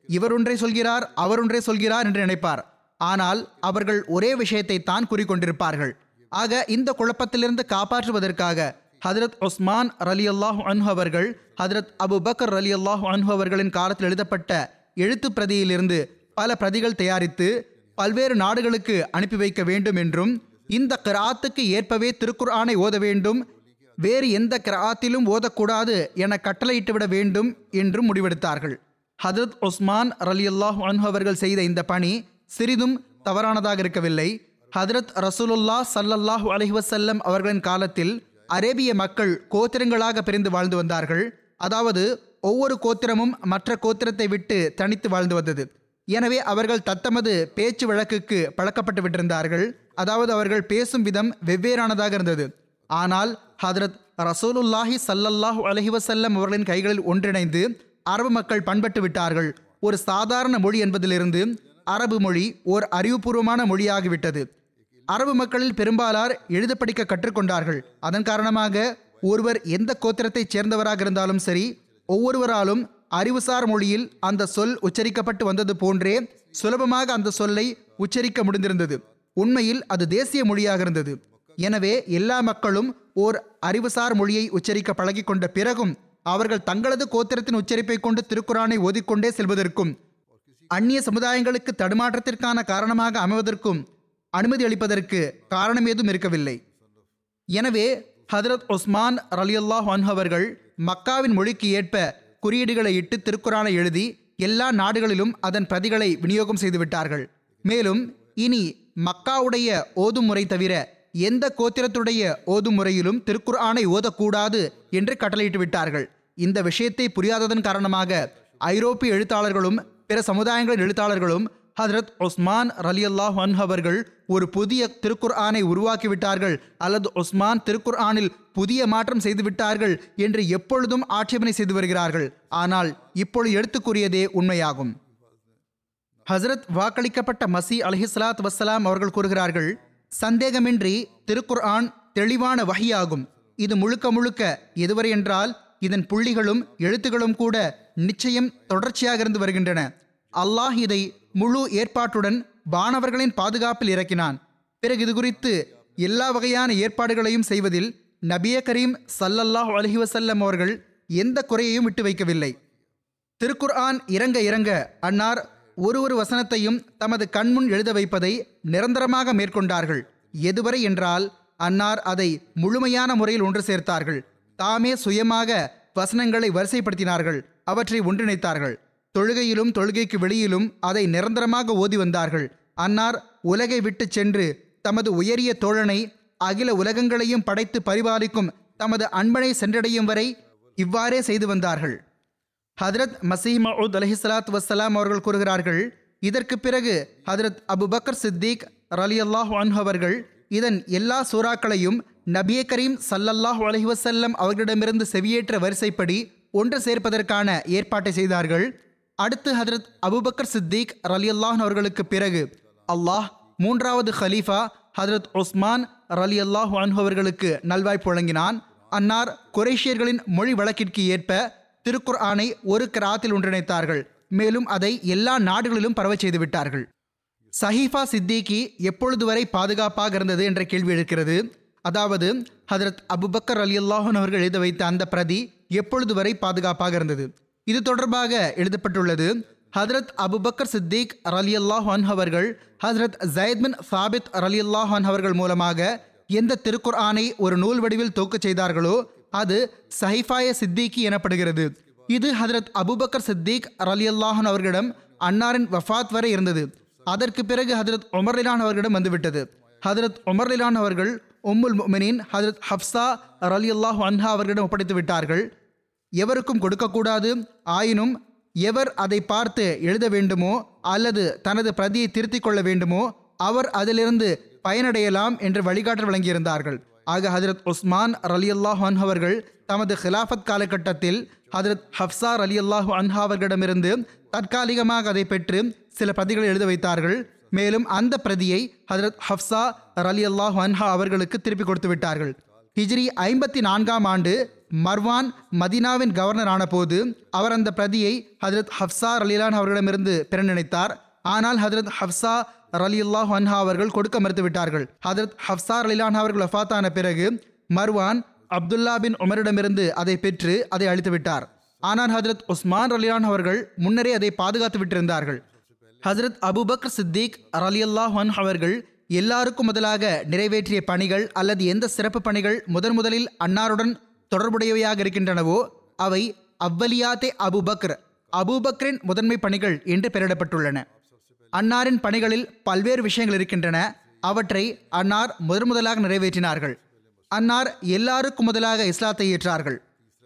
இவர் ஒன்றை சொல்கிறார் அவர் ஒன்றை சொல்கிறார் என்று நினைப்பார். ஆனால் அவர்கள் ஒரே விஷயத்தை தான் கூறிக்கொண்டிருப்பார்கள். ஆக இந்த குழப்பத்திலிருந்து காப்பாற்றுவதற்காக ஹதரத் உஸ்மான் ரலி அல்லாஹு அன்ஹு அவர்கள் ஹதரத் அபு பக்கர் ரலி அல்லாஹு அன்ஹு அவர்களின் காலத்தில் எழுதப்பட்ட எழுத்து பிரதியிலிருந்து பல பிரதிகள் தயாரித்து பல்வேறு நாடுகளுக்கு அனுப்பி வைக்க வேண்டும் என்றும் இந்த கிராத்துக்கு ஏற்பவே திருக்குர்ஆனை ஓத வேண்டும் வேறு எந்த கிராத்திலும் ஓதக்கூடாது என கட்டளையிட்டுவிட வேண்டும் என்றும் முடிவெடுத்தார்கள். ஹதரத் உஸ்மான் ரலியல்லாஹு அன்ஹு அவர்கள் செய்த இந்த பணி சிறிதும் தவறானதாக இருக்கவில்லை. ஹதரத் ரசூலுல்லா சல்லல்லாஹு அலஹி வசல்லம் அவர்களின் காலத்தில் அரேபிய மக்கள் கோத்திரங்களாக பிரிந்து வாழ்ந்து வந்தார்கள். அதாவது ஒவ்வொரு கோத்திரமும் மற்ற கோத்திரத்தை விட்டு தனித்து வாழ்ந்து வந்தது. எனவே அவர்கள் தத்தமது பேச்சு வழக்குக்கு பழக்கப்பட்டு விட்டிருந்தார்கள். அதாவது அவர்கள் பேசும் விதம் வெவ்வேறானதாக இருந்தது. ஆனால் ஹதரத் ரசூலுல்லாஹி சல்லல்லாஹு அலைஹி வஸல்லம் அவர்களின் கைகளில் ஒன்றிணைந்து அரபு மக்கள் பண்பட்டு விட்டார்கள். ஒரு சாதாரண மொழி என்பதிலிருந்து அரபு மொழி ஓர் அறிவுபூர்வமான மொழியாகிவிட்டது. அரபு மக்களில் பெரும்பாலார் எழுத படிக்க கற்றுக்கொண்டார்கள் அதன் காரணமாக ஒருவர் எந்த கோத்திரத்தைச் சேர்ந்தவராக இருந்தாலும் சரி ஒவ்வொருவராலும் அறிவுசார் மொழியில் அந்த சொல் உச்சரிக்கப்பட்டு வந்தது போன்றே சுலபமாக அந்த சொல்லை உச்சரிக்க முடிந்திருந்தது. உண்மையில் அது தேசிய மொழியாக இருந்தது. எனவே எல்லா மக்களும் ஓர் அறிவுசார் மொழியை உச்சரிக்க பழகிக்கொண்ட பிறகும் அவர்கள் தங்களது கோத்திரத்தின் உச்சரிப்பை கொண்டு திருக்குறானை ஓதிக்கொண்டே செல்வதற்கும் அந்நிய சமுதாயங்களுக்கு தடுமாற்றத்திற்கான காரணமாக அமைவதற்கும் அனுமதி அளிப்பதற்கு காரணம் ஏதும் இருக்கவில்லை. எனவே ஹதரத் உஸ்மான் ரலியுல்லாஹ் அன்ஹு அவர்கள் மக்காவின் மொழிக்கு ஏற்ப குறியீடுகளை இட்டு திருக்குறானை எழுதி எல்லா நாடுகளிலும் அதன் பிரதிகளை விநியோகம் செய்துவிட்டார்கள் மேலும் இனி மக்காவுடைய ஓதும் முறை தவிர எந்த கோத்திரத்துடைய ஓதும் முறையிலும் திருக்குர்ஆனை ஓதக்கூடாது என்று கட்டளையிட்டு விட்டார்கள். இந்த விஷயத்தை புரியாததன் காரணமாக ஐரோப்பிய எழுத்தாளர்களும் பிற சமுதாயங்களின் எழுத்தாளர்களும் ஹதரத் உஸ்மான் ரலி அல்லாஹ் அவர்கள் ஒரு புதிய திருக்குர் ஆனை உருவாக்கிவிட்டார்கள் அல்லது உஸ்மான் திருக்குர்ஆனில் புதிய மாற்றம் செய்து விட்டார்கள் என்று எப்பொழுதும் ஆட்சேபனை செய்து வருகிறார்கள். ஆனால் இப்பொழுது எடுத்துக்கூறியதே உண்மையாகும். ஹசரத் வாக்களிக்கப்பட்ட மசி அலிஹிஸ்லாத் வசலாம் அவர்கள் கூறுகிறார்கள் சந்தேகமின்றி திருக்குர் ஆன் தெளிவான வகையாகும் இது முழுக்க முழுக்க எதுவரை என்றால் இதன் புள்ளிகளும் எழுத்துகளும் கூட நிச்சயம் தொடர்ச்சியாக இருந்து வருகின்றன. அல்லாஹ் இதை முழு ஏற்பாட்டுடன் வானவர்களின் பாதுகாப்பில் இறக்கினான். பிறகு இது குறித்து எல்லா வகையான ஏற்பாடுகளையும் செய்வதில் நபிய கரீம் சல்லல்லாஹ் அலஹி வசல்லம் அவர்கள் எந்த குறையையும் விட்டு வைக்கவில்லை. திருக்குர்ஆன் இறங்க இறங்க அன்னார் ஒரு ஒரு வசனத்தையும் தமது கண்முன் எழுத வைப்பதை நிரந்தரமாக மேற்கொண்டார்கள். எதுவரை என்றால் அன்னார் அதை முழுமையான முறையில் ஒன்று சேர்த்தார்கள். தாமே சுயமாக வசனங்களை வரிசைப்படுத்தினார்கள். அவற்றை ஒன்றிணைத்தார்கள். தொழுகையிலும் தொழுகைக்கு வெளியிலும் அதை நிரந்தரமாக ஓதி வந்தார்கள். அன்னார் உலகை விட்டு சென்று தமது உயரிய தோழனை அகில உலகங்களையும் படைத்து பரிபாலிக்கும் தமது அன்பனை சென்றடையும் வரை இவ்வாறே செய்து வந்தார்கள். ஹதரத் மசீஹ் மவுத் அலஹிஸ்லாத் வசலாம் அவர்கள் கூறுகிறார்கள் இதற்கு பிறகு ஹதரத் அபுபக்கர் சித்திக் ரலி அல்லாஹ் அவர்கள் இதன் எல்லா சூறாக்களையும் நபிய கரீம் சல்லல்லாஹ் அலஹி வசல்லம் அவர்களிடமிருந்து செவியேற்ற வரிசைப்படி ஒன்று சேர்ப்பதற்கான ஏற்பாட்டை செய்தார்கள். அடுத்து ஹதரத் அபுபக்கர் சித்திக் ரலி அல்லாஹ் அவர்களுக்கு பிறகு அல்லாஹ் மூன்றாவது ஹலீஃபா ஹதரத் உஸ்மான் ரலி அல்லாஹ் அவர்களுக்கு நல்வாய்ப்பு வழங்கினான். அன்னார் குரேஷியர்களின் மொழி வழக்கிற்கு ஏற்ப திருக்குர் ஆனை ஒரு கிராத்தில் ஒன்றிணைத்தார்கள். மேலும் அதை எல்லா நாடுகளிலும் பரவச் செய்துவிட்டார்கள் சஹீஃபா சித்திகி எப்பொழுது வரை பாதுகாப்பாக இருந்தது என்ற கேள்வி எழுக்கிறது. அதாவது ஹதரத் அபுபக்கர் அலி அல்லாஹன் அவர்கள் எழுத வைத்த அந்த பிரதி எப்பொழுது வரை பாதுகாப்பாக இருந்தது? இது தொடர்பாக எழுதப்பட்டுள்ளது. ஹதரத் அபுபக்கர் சித்திக் ரலி அல்லாஹ் அவர்கள் ஹதரத் ஜயத் பின் சாபித் ரலி அவர்கள் மூலமாக எந்த திருக்குர் ஆனை ஒரு நூல் வடிவில் தொகுக்கச் செய்தார்களோ அது சஹிஃபாய சித்திகி எனப்படுகிறது. இது ஹதரத் அபுபக்கர் சித்திக் ரலி அல்லாஹன் அவர்களிடம் அன்னாரின் வஃபாத் வரை இருந்தது. அதற்கு பிறகு ஹதரத் உமர்லிலான் அவர்களிடம் வந்துவிட்டது. ஹதரத் உமர்லிலான் அவர்கள் உம்முல் மொமினின் ஹதரத் ஹப்சா ரலி அல்லாஹ் அன்ஹா அவர்களிடம் ஒப்படைத்து விட்டார்கள். எவருக்கும் கொடுக்கக்கூடாது ஆயினும் எவர் அதை பார்த்து எழுத வேண்டுமோ அல்லது தனது பிரதியை திருத்திக் கொள்ள வேண்டுமோ அவர் அதிலிருந்து பயனடையலாம் என்று வழிகாட்டல் வழங்கியிருந்தார்கள். ஆக ஹதரத் உஸ்மான் அலி அல்லாஹ் அவர்கள் தமது ஹிலாஃபத் காலகட்டத்தில் ஹதரத் ஹப்சார் அலி அல்லாஹ் அன்ஹா அவர்களிடமிருந்து தற்காலிகமாக அதை பெற்று சில பிரதிகளை எழுத வைத்தார்கள். மேலும் அந்த பிரதியை ஹதரத் ஹப்சா அலி அல்லாஹ் அன்ஹா அவர்களுக்கு திருப்பி கொடுத்து விட்டார்கள். ஹிஜ்ரி ஐம்பத்தி நான்காம் ஆண்டு மர்வான் மதினாவின் கவர்னர் ஆனபோது அவர் அந்த பிரதியை ஹதரத் ஹப்சா ரலீலான் அவர்களிடமிருந்து பெற நினைத்தார். ஆனால் ஹதரத் ஹப்சா ரலியுல்லாஹ் அன்ஹா அவர்கள் கொடுக்க மறுத்து விட்டார்கள் ஹதரத் ஹப்சா ரலிலான் அவர்கள் வஃபாத்தான பிறகு மர்வான் அப்துல்லா பின் உமரிடமிருந்து அதை பெற்று அதை அழித்துவிட்டார். ஆனால் ஹஜரத் உஸ்மான் ரலிலான் அவர்கள் முன்னரே அதை பாதுகாத்து விட்டிருந்தார்கள். ஹசரத் அபுபக்கர் சித்திக் ரலியல்லா அல்லாஹ் அவர்கள் எல்லாருக்கும் முதலாக நிறைவேற்றிய பணிகள் அல்லது எந்த சிறப்பு பணிகள் முதன் முதலில் அன்னாருடன் தொடர்புடையவையாக இருக்கின்றனவோ அவை அவ்வலியாத்தே அபுபக்ர் அபூபக்ரின் முதன்மை பணிகள் என்று பெயரிடப்பட்டுள்ளன. அன்னாரின் பணிகளில் பல்வேறு விஷயங்கள் இருக்கின்றன. அவற்றை அன்னார் முதன் முதலாக நிறைவேற்றினார்கள். அன்னார் எல்லாருக்கும் முதலாக இஸ்லாத்தை ஏற்றார்கள்.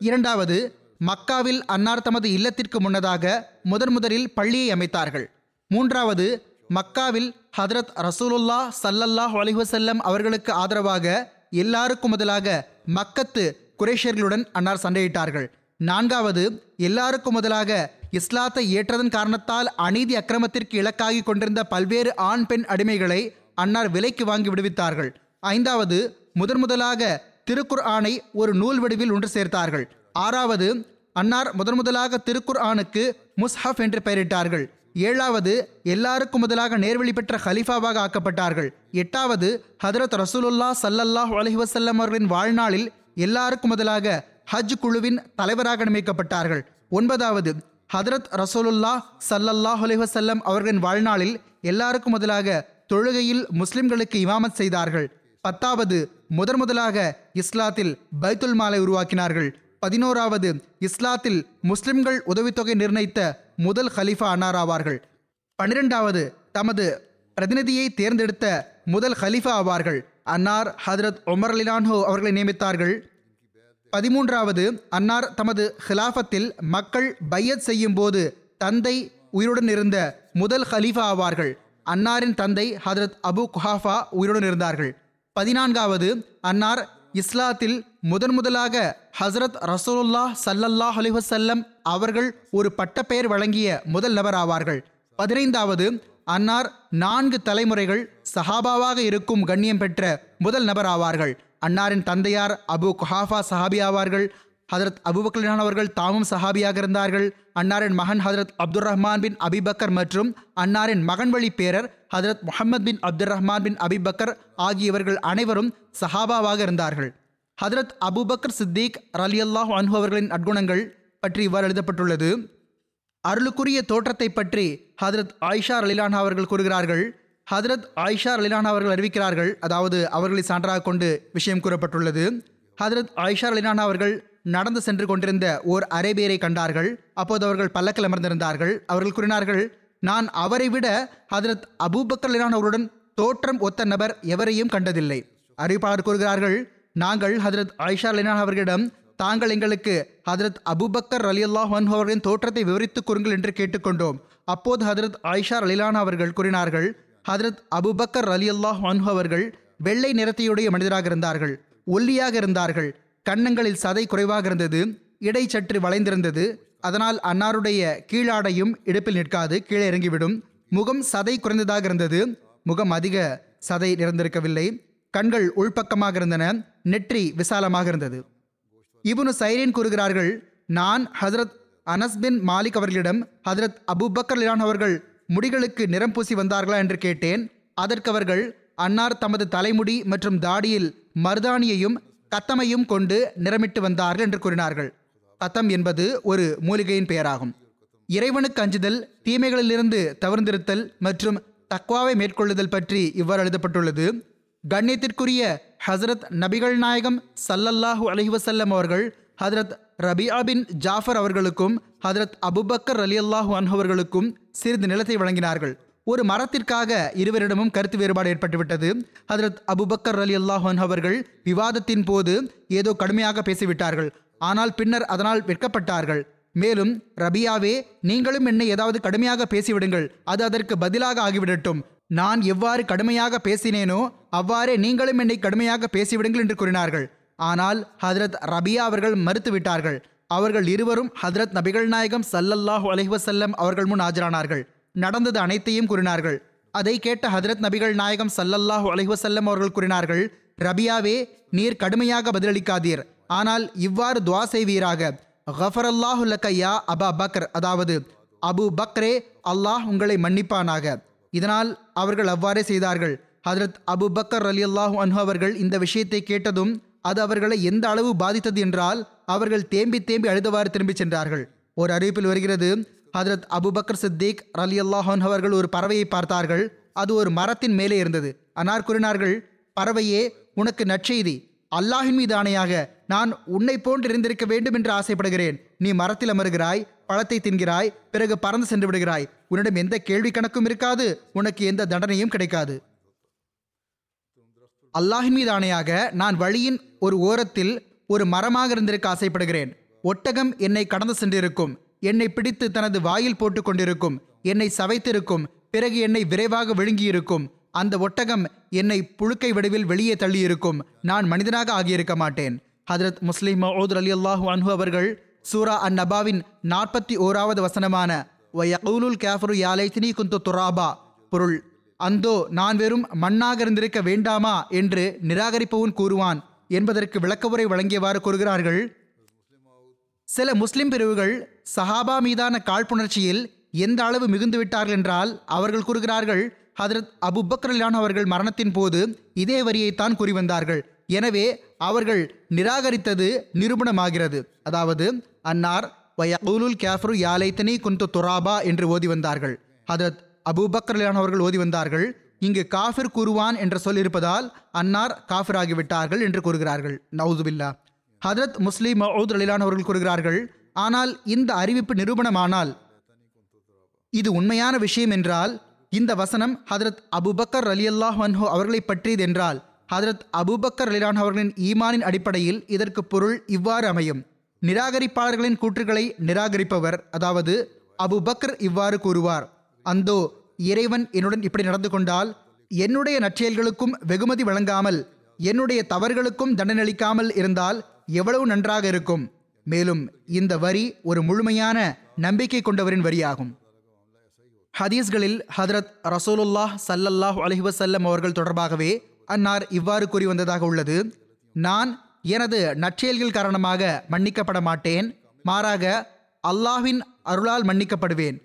இரண்டாவது மக்காவில் அன்னார் தமது இல்லத்திற்கு முன்னதாக முதன் முதலில் பள்ளியை அமைத்தார்கள். மூன்றாவது மக்காவில் ஹதரத் ரசூலுல்லா சல்லல்லாஹ் அலிஹசல்லம் அவர்களுக்கு ஆதரவாக எல்லாருக்கும் முதலாக மக்கத்து குரேஷர்களுடன் அன்னார் சண்டையிட்டார்கள். நான்காவது எல்லாருக்கும் முதலாக இஸ்லாத்தை ஏற்றதன் காரணத்தால் அநீதி அக்கிரமத்திற்கு இலக்காகி கொண்டிருந்த பல்வேறு ஆண் பெண் அடிமைகளை அன்னார் விலைக்கு வாங்கி விடுவித்தார்கள். ஐந்தாவது முதன் முதலாக திருக்குர் ஆனை ஒரு நூல் வடிவில் ஒன்று சேர்த்தார்கள். ஆறாவது அன்னார் முதன் முதலாக திருக்குர் ஆனுக்கு முஸ்ஹப் என்று பெயரிட்டார்கள். ஏழாவது எல்லாருக்கும் முதலாக நேர்வழி பெற்ற ஹலீஃபாவாக ஆக்கப்பட்டார்கள். எட்டாவது ஹதரத் ரசூலுல்லா சல்லல்லாஹ் அலஹி வசல்லம் அவர்களின் வாழ்நாளில் எல்லாருக்கும் முதலாக ஹஜ் குழுவின் தலைவராக நியமிக்கப்பட்டார்கள். ஒன்பதாவது ஹதரத் ரசோலுல்லா சல்லல்லாஹ் அலிவசல்லம் அவர்களின் வாழ்நாளில் எல்லாருக்கும் முதலாக தொழுகையில் முஸ்லிம்களுக்கு இமாமத் செய்தார்கள். பத்தாவது முதன் முதலாக இஸ்லாத்தில் பைத்துல் மாலை உருவாக்கினார்கள். பதினோராவது இஸ்லாத்தில் முஸ்லிம்கள் உதவித்தொகை நிர்ணயித்த முதல் ஹலீஃபா அன்னார் ஆவார்கள் பன்னிரெண்டாவது தமது பிரதிநிதியை தேர்ந்தெடுத்த முதல் ஹலீஃபா ஆவார்கள். அன்னார் ஹதரத் ஒமர் அலிலான்ஹோ அவர்களை நியமித்தார்கள். பதிமூன்றாவது அன்னார் தமது ஹிலாஃபத்தில் மக்கள் பையத் செய்யும் போது தந்தை உயிருடன் இருந்த முதல் ஹலீஃபா ஆவார்கள். அன்னாரின் தந்தை ஹதரத் அபு குஹாஃபா உயிருடன் இருந்தார்கள். பதினான்காவது அன்னார் இஸ்லாத்தில் முதன் முதலாக ஹசரத் ரசூலுல்லாஹ் சல்லல்லாஹ் அலிவசல்லம் அவர்கள் ஒரு பட்டப்பெயர் வழங்கிய முதல் நபர் ஆவார்கள். பதினைந்தாவது அன்னார் நான்கு தலைமுறைகள் சஹாபாவாக இருக்கும் கண்ணியம் பெற்ற முதல் நபர் ஆவார்கள். அன்னாரின் தந்தையார் அபு குஹாஃபா சஹாபி ஆவார்கள். ஹதரத் அபுபக்கலான் அவர்கள் தாமும் சஹாபியாக இருந்தார்கள். அன்னாரின் மகன் ஹதரத் அப்துல் ரஹ்மான் பின் அபிபக்கர் மற்றும் அன்னாரின் மகன் வழி பேரர் ஹதரத் முஹம்மது பின் அப்துல் ரஹ்மான் பின் அபிபக்கர் ஆகியவர்கள் அனைவரும் சஹாபாவாக இருந்தார்கள். ஹதரத் அபுபக்கர் சித்திக் ரலியல்லாஹ் அன்ஹு அவர்களின் நற்குணங்கள் பற்றி இவ்வாறு எழுதப்பட்டுள்ளது. அருளுக்குரிய தோற்றத்தை பற்றி ஹதரத் ஆயிஷா அலிலான் அவர்கள் கூறுகிறார்கள். ஹதரத் ஆயிஷா அலிலான் அவர்கள் அறிவிக்கிறார்கள். அதாவது அவர்களை சான்றாக கொண்டு விஷயம் கூறப்பட்டுள்ளது. ஹதரத் ஆயிஷா அலிலான் அவர்கள் நடந்து சென்று கொண்டிருந்த ஓர் அரேபியரை கண்டார்கள். அப்போது அவர்கள் பல்லக்கில் அமர்ந்திருந்தார்கள். அவர்கள் கூறினார்கள் நான் அவரை விட ஹதரத் அபூபக்கர் அலிலான் அவருடன் தோற்றம் ஒத்த நபர் எவரையும் கண்டதில்லை. அறிவிப்பாளர் கூறுகிறார்கள் நாங்கள் ஹதரத் ஆயிஷா அலிலான் அவர்களிடம் தாங்கள் எங்களுக்கு ஹதரத் அபுபக்கர் அலி அல்லாஹ் அவர்களின் தோற்றத்தை விவரித்துக் கூறுங்கள் என்று கேட்டுக்கொண்டோம். அப்போது ஹதரத் ஆயிஷா அலிலான் அவர்கள் கூறினார்கள் ஹதரத் அபுபக்கர் அலி அல்லாஹ் அவர்கள் வெள்ளை நிறத்தையுடைய மனிதராக இருந்தார்கள் ஒல்லியாக இருந்தார்கள் கன்னங்களில் சதை குறைவாக இருந்தது இடை சற்று வளைந்திருந்தது அதனால் அன்னாருடைய கீழாடையும் இடுப்பில் நிற்காது கீழே இறங்கிவிடும் முகம் சதை குறைந்ததாக இருந்தது முகம் அதிக சதை நிறைந்திருக்கவில்லை கண்கள் உள்பக்கமாக இருந்தன நெற்றி விசாலமாக இருந்தது. இபுனு சைரீன் கூறுகிறார்கள் நான் ஹஜரத் அனஸ் பின் மாலிக் அவர்களிடம் ஹஜரத் அபுபக்கர் லிலான் அவர்கள் முடிகளுக்கு நிறம் பூசி வந்தார்களா என்று கேட்டேன். அதற்கு அவர்கள் அன்னார் தமது தலைமுடி மற்றும் தாடியில் மருதாணியையும் கத்தமையும் கொண்டு நிறமிட்டு வந்தார்கள் என்று கூறினார்கள். கத்தம் என்பது ஒரு மூலிகையின் பெயராகும். இறைவனுக்கு அஞ்சுதல் தீமைகளிலிருந்து தவிர்ந்திருத்தல் மற்றும் தக்வாவை மேற்கொள்ளுதல் பற்றி இவ்வாறு எழுதப்பட்டுள்ளது. கண்ணியத்திற்குரிய ஹசரத் நபிகள் நாயகம் சல்லல்லாஹு அலைஹி அவர்கள் ஹதரத் ரபியா பின் ஜாஃபர் அவர்களுக்கும் ஹதரத் அபுபக்கர் அலி அல்லாஹூ அவர்களுக்கும் சிறிது நிலத்தை வழங்கினார்கள். ஒரு மரத்திற்காக இருவரிடமும் கருத்து வேறுபாடு ஏற்பட்டுவிட்டது. ஹதரத் அபுபக்கர் அலி அல்லாஹ் அவர்கள் விவாதத்தின் போது ஏதோ கடுமையாக பேசிவிட்டார்கள். ஆனால் பின்னர் அதனால் வெட்கப்பட்டார்கள். மேலும் ரபியாவே நீங்களும் என்னை ஏதாவது கடுமையாக பேசிவிடுங்கள். அது அதற்கு பதிலாக ஆகிவிடட்டும். நான் எவ்வாறு கடுமையாக பேசினேனோ அவ்வாறே நீங்களும் என்னை கடுமையாக பேசிவிடுங்கள் என்று கூறினார்கள். ஆனால் ஹதரத் ரபியா அவர்கள் மறுத்துவிட்டார்கள் அவர்கள் இருவரும் ஹதரத் நபிகள் நாயகம் சல்லல்லாஹு அலைஹி அவர்கள் முன் ஆஜரானார்கள். நடந்தது அனைத்தையும் கூறினார்கள். அதை கேட்ட ஹதரத் நபிகள் நாயகம் சல்லல்லாஹு அலைஹி அவர்கள் கூறினார்கள் ரபியாவே நீர் கடுமையாக பதிலளிக்காதீர். ஆனால் இவ்வாறு துவா செய்வீராக. கஃபரல்லாஹு லக்க அபா பக்ர் அதாவது அபு பக்ரே அல்லாஹ் உங்களை மன்னிப்பானாக. இதனால் அவர்கள் அவ்வாறே செய்தார்கள். ஹதரத் அபு பக்கர் அலி அல்லாஹு அன்ஹு அவர்கள் இந்த விஷயத்தை கேட்டதும் அது அவர்களை எந்த அளவு பாதித்தது என்றால் அவர்கள் தேம்பி தேம்பி அழுதவாறு திரும்பிச் சென்றார்கள். ஒரு அறிவிப்பில் வருகிறது ஹதரத் அபுபக்கர் சித்திக் அலி அல்லாஹன் அவர்கள் ஒரு பறவையை பார்த்தார்கள். அது ஒரு மரத்தின் மேலே இருந்தது. அன்னார் கூறினார்கள் பறவையே உனக்கு நற்செய்தி. அல்லாஹின் மீது ஆணையாக நான் உன்னை போன்று இருந்திருக்க வேண்டும் என்று ஆசைப்படுகிறேன். நீ மரத்தில் அமருகிறாய் பழத்தை தின்கிறாய் பிறகு பறந்து சென்று விடுகிறாய். உன்னிடம் எந்த கேள்வி கணக்கும் இருக்காது உனக்கு எந்த தண்டனையும் கிடைக்காது. அல்லாஹின் மீது ஆணையாக நான் வழியின் ஒரு ஓரத்தில் ஒரு மரமாக இருந்திருக்க ஆசைப்படுகிறேன். ஒட்டகம் என்னை கடந்து சென்றிருக்கும். என்னை பிடித்து தனது வாயில் போட்டு கொண்டிருக்கும். என்னை சவைத்திருக்கும். பிறகு என்னை விரைவாக விழுங்கியிருக்கும். அந்த ஒட்டகம் என்னை புழுக்கை வடிவில் வெளியே தள்ளியிருக்கும். நான் மனிதனாக ஆகியிருக்க மாட்டேன். ஹதரத் முஸ்லிம் மவுத் அலி அல்லாஹு அன்ஹு அவர்கள் சூரா அன் நபாவின் நாற்பத்தி ஓராவது வசனமான வயகூலுல் கேஃபரு யாலைத்தினி குந்து துராபா. பொருள் அந்தோ நான் வெறும் மண்ணாக இருந்திருக்க வேண்டாமா? என்று நிராகரிப்பவன் கூறுவான். என்பதற்கு விளக்கவுரை வழங்கியவாறு கூறுகிறார்கள். சில முஸ்லிம் பிரிவுகள் சஹாபா மீதான காழ்ப்புணர்ச்சியில் எந்த அளவு மிகுந்து விட்டார்கள் என்றால் அவர்கள் கூறுகிறார்கள் ஹதரத் அபு பக்ரலான் அவர்கள் மரணத்தின் போது இதே வரியைத்தான் கூறி வந்தார்கள். எனவே அவர்கள் நிராகரித்தது நிரூபணமாகிறது. அதாவது அன்னார் வயகூலுல் கேஃபரு யாலைத்தனி குந்து துராபா என்று ஓதி வந்தார்கள். ஹதரத் அபு அவர்கள் ஓதி வந்தார்கள். இங்கு காஃபிர் கூறுவான் என்ற சொல் இருப்பதால் அன்னார் காஃபிர் ஆகிவிட்டார்கள் என்று கூறுகிறார்கள். நவுதுபில்லா ஹதரத் முஸ்லீம் மவுத் அலிலான் அவர்கள் கூறுகிறார்கள் ஆனால் இந்த அறிவிப்பு நிரூபணமானால் இது உண்மையான விஷயம் என்றால் இந்த வசனம் ஹதரத் அபுபக்கர் அலி அல்லாஹ் அன்ஹோ அவர்களை பற்றியது என்றால் ஹதரத் அபுபக்கர் அலிலான் அவர்களின் ஈமானின் அடிப்படையில் இதற்கு பொருள் இவ்வாறு அமையும். நிராகரிப்பாளர்களின் கூற்றுகளை நிராகரிப்பவர் அதாவது அபுபக்கர் இவ்வாறு கூறுவார் அந்தோ இறைவன் என்னுடன் இப்படி நடந்து கொண்டால் என்னுடைய நற்செயல்களுக்கும் வெகுமதி வழங்காமல் என்னுடைய தவறுகளுக்கும் தண்டனளிக்காமல் இருந்தால் எவ்வளவு நன்றாக இருக்கும். மேலும் இந்த வரி ஒரு முழுமையான நம்பிக்கை கொண்டவரின் வரியாகும். ஹதீஸ்களில் ஹதரத் ரசூலுல்லாஹ் சல்லல்லாஹ் அலிஹசல்லம் அவர்கள் தொடர்பாகவே அன்னார் இவ்வாறு கூறி வந்ததாக உள்ளது நான் எனது நற்செயல்கள் காரணமாக மன்னிக்கப்பட மாட்டேன். மாறாக அல்லாஹ்வின் அருளால் மன்னிக்கப்படுவேன்.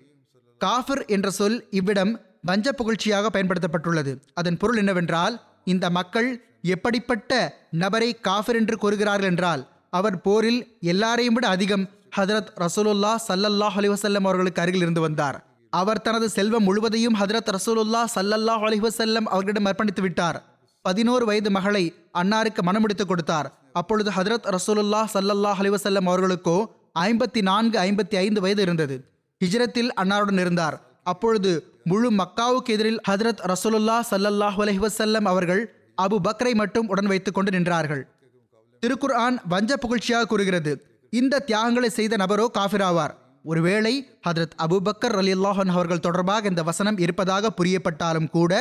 காஃபிர் என்ற சொல் இவ்விடம் வஞ்ச புகழ்ச்சியாக பயன்படுத்தப்பட்டுள்ளது. அதன் பொருள் என்னவென்றால் இந்த மக்கள் எப்படிப்பட்ட நபரை காஃபிர் என்று கூறுகிறார்கள் என்றால் அவர் போரில் எல்லாரையும் விட அதிகம் ஹதரத் ரசூலுல்லா சல்லல்லாஹ் அலிவசல்லம் அவர்களுக்கு அருகில் இருந்து வந்தார். அவர் தனது செல்வம் முழுவதையும் ஹதரத் ரசூலுல்லா சல்லல்லாஹ் அலிவசல்லம் அவர்களிடம் அர்ப்பணித்து விட்டார். பதினோரு வயது மகளை அன்னாருக்கு மனமுடித்து கொடுத்தார். அப்பொழுது ஹதரத் ரசூலுல்லா சல்லல்லா அலிவசல்லம் அவர்களுக்கோ ஐம்பத்தி நான்கு ஐம்பத்தி ஐந்து வயது இருந்தது. ஹிஜ்ரத்தில் அன்னாருடன் இருந்தார். அப்பொழுது முழு மக்காவுக்கு எதிரில் ஹதரத் ரசூலுல்லா சல்லல்லாஹ் அலைஹி அவர்கள் அபு பக்ரை மட்டும் உடன் வைத்துக் கொண்டு நின்றார்கள். திருக்குர்ஆன் வஞ்ச புகழ்ச்சியாக கூறுகிறது. இந்த தியாகங்களை செய்த நபரோ காஃபிராவார். ஒருவேளை ஹதரத் அபுபக்கர் ரலியல்லாஹன் அவர்கள் தொடர்பாக இந்த வசனம் இருப்பதாக புரியப்பட்டாலும் கூட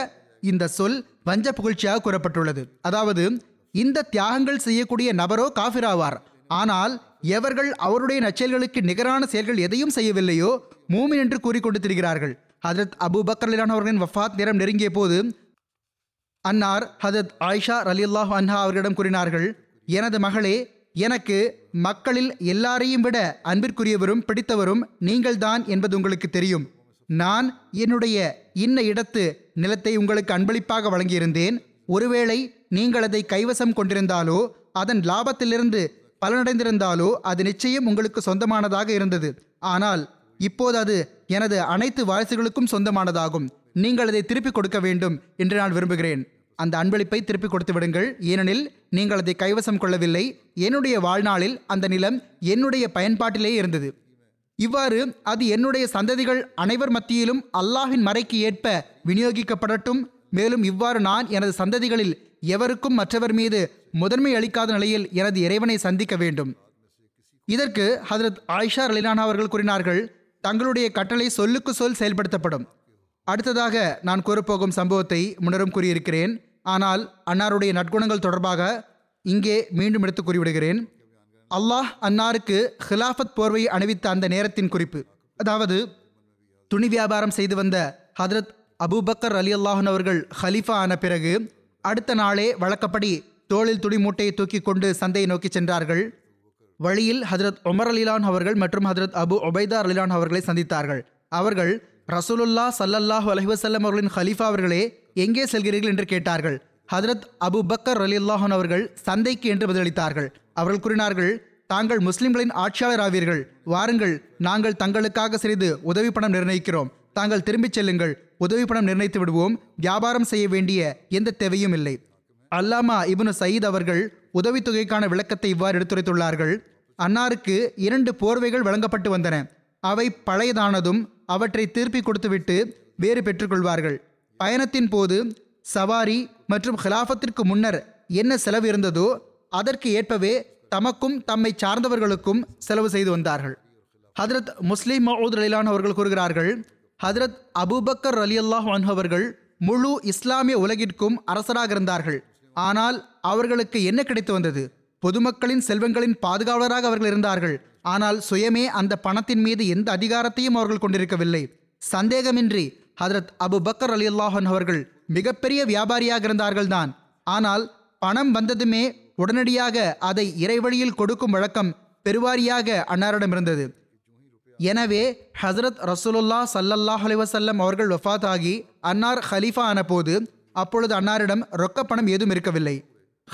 இந்த சொல் வஞ்ச புகழ்ச்சியாக கூறப்பட்டுள்ளது. அதாவது இந்த தியாகங்கள் செய்யக்கூடிய நபரோ காஃபிராவார். ஆனால் எவர்கள் அவருடைய நச்செயல்களுக்கு நிகரான செயல்கள் எதையும் செய்யவில்லையோ மூமின் என்று கூறிக்கொண்டு திரிகிறார்கள் ஹதரத் அபு ரலிலான் அவர்களின் வஃபாத் நேரம் நெருங்கிய போது அன்னார் ஹதத் ஆயிஷா அலில்லாஹ் அன்ஹா அவர்களிடம் கூறினார்கள் எனது மகளே எனக்கு மக்களில் எல்லாரையும் விட அன்பிற்குரியவரும் பிடித்தவரும் நீங்கள்தான் என்பது உங்களுக்கு தெரியும். நான் என்னுடைய இன்ன இடத்து நிலத்தை உங்களுக்கு அன்பளிப்பாக வழங்கியிருந்தேன். ஒருவேளை நீங்கள் அதை கைவசம் கொண்டிருந்தாலோ அதன் லாபத்திலிருந்து பலனடைந்திருந்தாலோ அது நிச்சயம் உங்களுக்கு சொந்தமானதாக இருந்தது. ஆனால் இப்போது அது எனது அனைத்து வாரிசுகளுக்கும் சொந்தமானதாகும். நீங்கள் அதை திருப்பிக் கொடுக்க வேண்டும் என்று நான் விரும்புகிறேன். அந்த அன்பளிப்பை திருப்பிக் கொடுத்து விடுங்கள். ஏனெனில் நீங்கள் அதை கைவசம் கொள்ளவில்லை. என்னுடைய வாழ்நாளில் அந்த நிலம் என்னுடைய பயன்பாட்டிலே இருந்தது. இவ்வாறு அது என்னுடைய சந்ததிகள் அனைவர் மத்தியிலும் அல்லாஹின் மறைக்கு ஏற்ப விநியோகிக்கப்படட்டும். மேலும் இவ்வாறு நான் எனது சந்ததிகளில் எவருக்கும் மற்றவர் மீது முதன்மை அளிக்காத நிலையில் எனது இறைவனை சந்திக்க வேண்டும். இதற்கு ஹதரத் ஆயிஷா ரலிலானா அவர்கள் கூறினார்கள் தங்களுடைய கட்டளை சொல்லுக்கு சொல் செயல்படுத்தப்படும். அடுத்ததாக நான் கூறப்போகும் சம்பவத்தை முன்னரும் கூறியிருக்கிறேன். ஆனால் அன்னாருடைய நற்குணங்கள் தொடர்பாக இங்கே மீண்டும் எடுத்து கூறிவிடுகிறேன். அல்லாஹ் அன்னாருக்கு ஹிலாஃபத் போர்வையை அணிவித்த அந்த நேரத்தின் குறிப்பு. அதாவது துணி வியாபாரம் செய்து வந்த ஹதரத் அபூபக்கர் அலி அல்லாஹன் அவர்கள் ஹலீஃபா ஆன பிறகு அடுத்த நாளே வழக்கப்படி தோளில் துணி மூட்டையை தூக்கி கொண்டு சந்தையை நோக்கி சென்றார்கள். வழியில் ஹதரத் உமர் அலிலான் அவர்கள் மற்றும் ஹதரத் அபு ஒபைதா அலிலான் அவர்களை சந்தித்தார்கள். அவர்கள் ரசூலுல்லா சல்லல்லாஹ் அலைஹி அவர்களின் ஹலீஃபா அவர்களே எங்கே செல்கிறீர்கள்? என்று கேட்டார்கள். ஹதரத் அபு பக்கர் அலில்லாஹன் அவர்கள் சந்தைக்கு என்று பதிலளித்தார்கள். அவர்கள் கூறினார்கள் தாங்கள் முஸ்லிம்களின் ஆட்சியாளர் ஆவீர்கள். வாருங்கள் நாங்கள் தங்களுக்காக சிறிது உதவி பணம் நிர்ணயிக்கிறோம். தாங்கள் திரும்பிச் செல்லுங்கள். உதவி பணம் நிர்ணயித்து விடுவோம். வியாபாரம் செய்ய வேண்டிய எந்த தேவையும் இல்லை. அல்லாமா இபுனு சயீத் அவர்கள் உதவித்தொகைக்கான விளக்கத்தை இவ்வாறு எடுத்துரைத்துள்ளார்கள் அன்னாருக்கு இரண்டு போர்வைகள் வழங்கப்பட்டு வந்தன. அவை பழையதானதும் அவற்றை திருப்பி கொடுத்துவிட்டு வேறு பெற்றுக்கொள்வார்கள். பயணத்தின் போது சவாரி மற்றும் ஹிலாஃபத்திற்கு முன்னர் என்ன செலவு இருந்ததோ அதற்கு ஏற்பவே தமக்கும் தம்மை சார்ந்தவர்களுக்கும் செலவு செய்து வந்தார்கள். ஹதரத் முஸ்லீம் மவுத் அலிலான் அவர்கள் கூறுகிறார்கள் ஹதரத் அபூபக்கர் அலி அல்லாஹ் அவர்கள் முழு இஸ்லாமிய உலகிற்கும் அரசராக இருந்தார்கள். ஆனால் அவர்களுக்கு என்ன கிடைத்து வந்தது? பொதுமக்களின் செல்வங்களின் பாதுகாவலராக அவர்கள் இருந்தார்கள். ஆனால் சுயமே அந்த பணத்தின் மீது எந்த அதிகாரத்தையும் அவர்கள் கொண்டிருக்கவில்லை. சந்தேகமின்றி ஹதரத் அபு பக்கர் அலி அல்லாஹன் அவர்கள் மிகப்பெரிய வியாபாரியாக இருந்தார்கள் தான் ஆனால் பணம் வந்ததுமே உடனடியாக அதை இறைவழியில் கொடுக்கும் வழக்கம் பெருவாரியாக அன்னாரிடம் இருந்தது. எனவே ஹசரத் ரசூலுல்லா சல்லல்லாஹ் அலிவசல்லம் அவர்கள் வஃத் ஆகி அன்னார் ஹலீஃபா ஆன போது அப்பொழுது அன்னாரிடம் ரொக்க பணம் ஏதும் இருக்கவில்லை.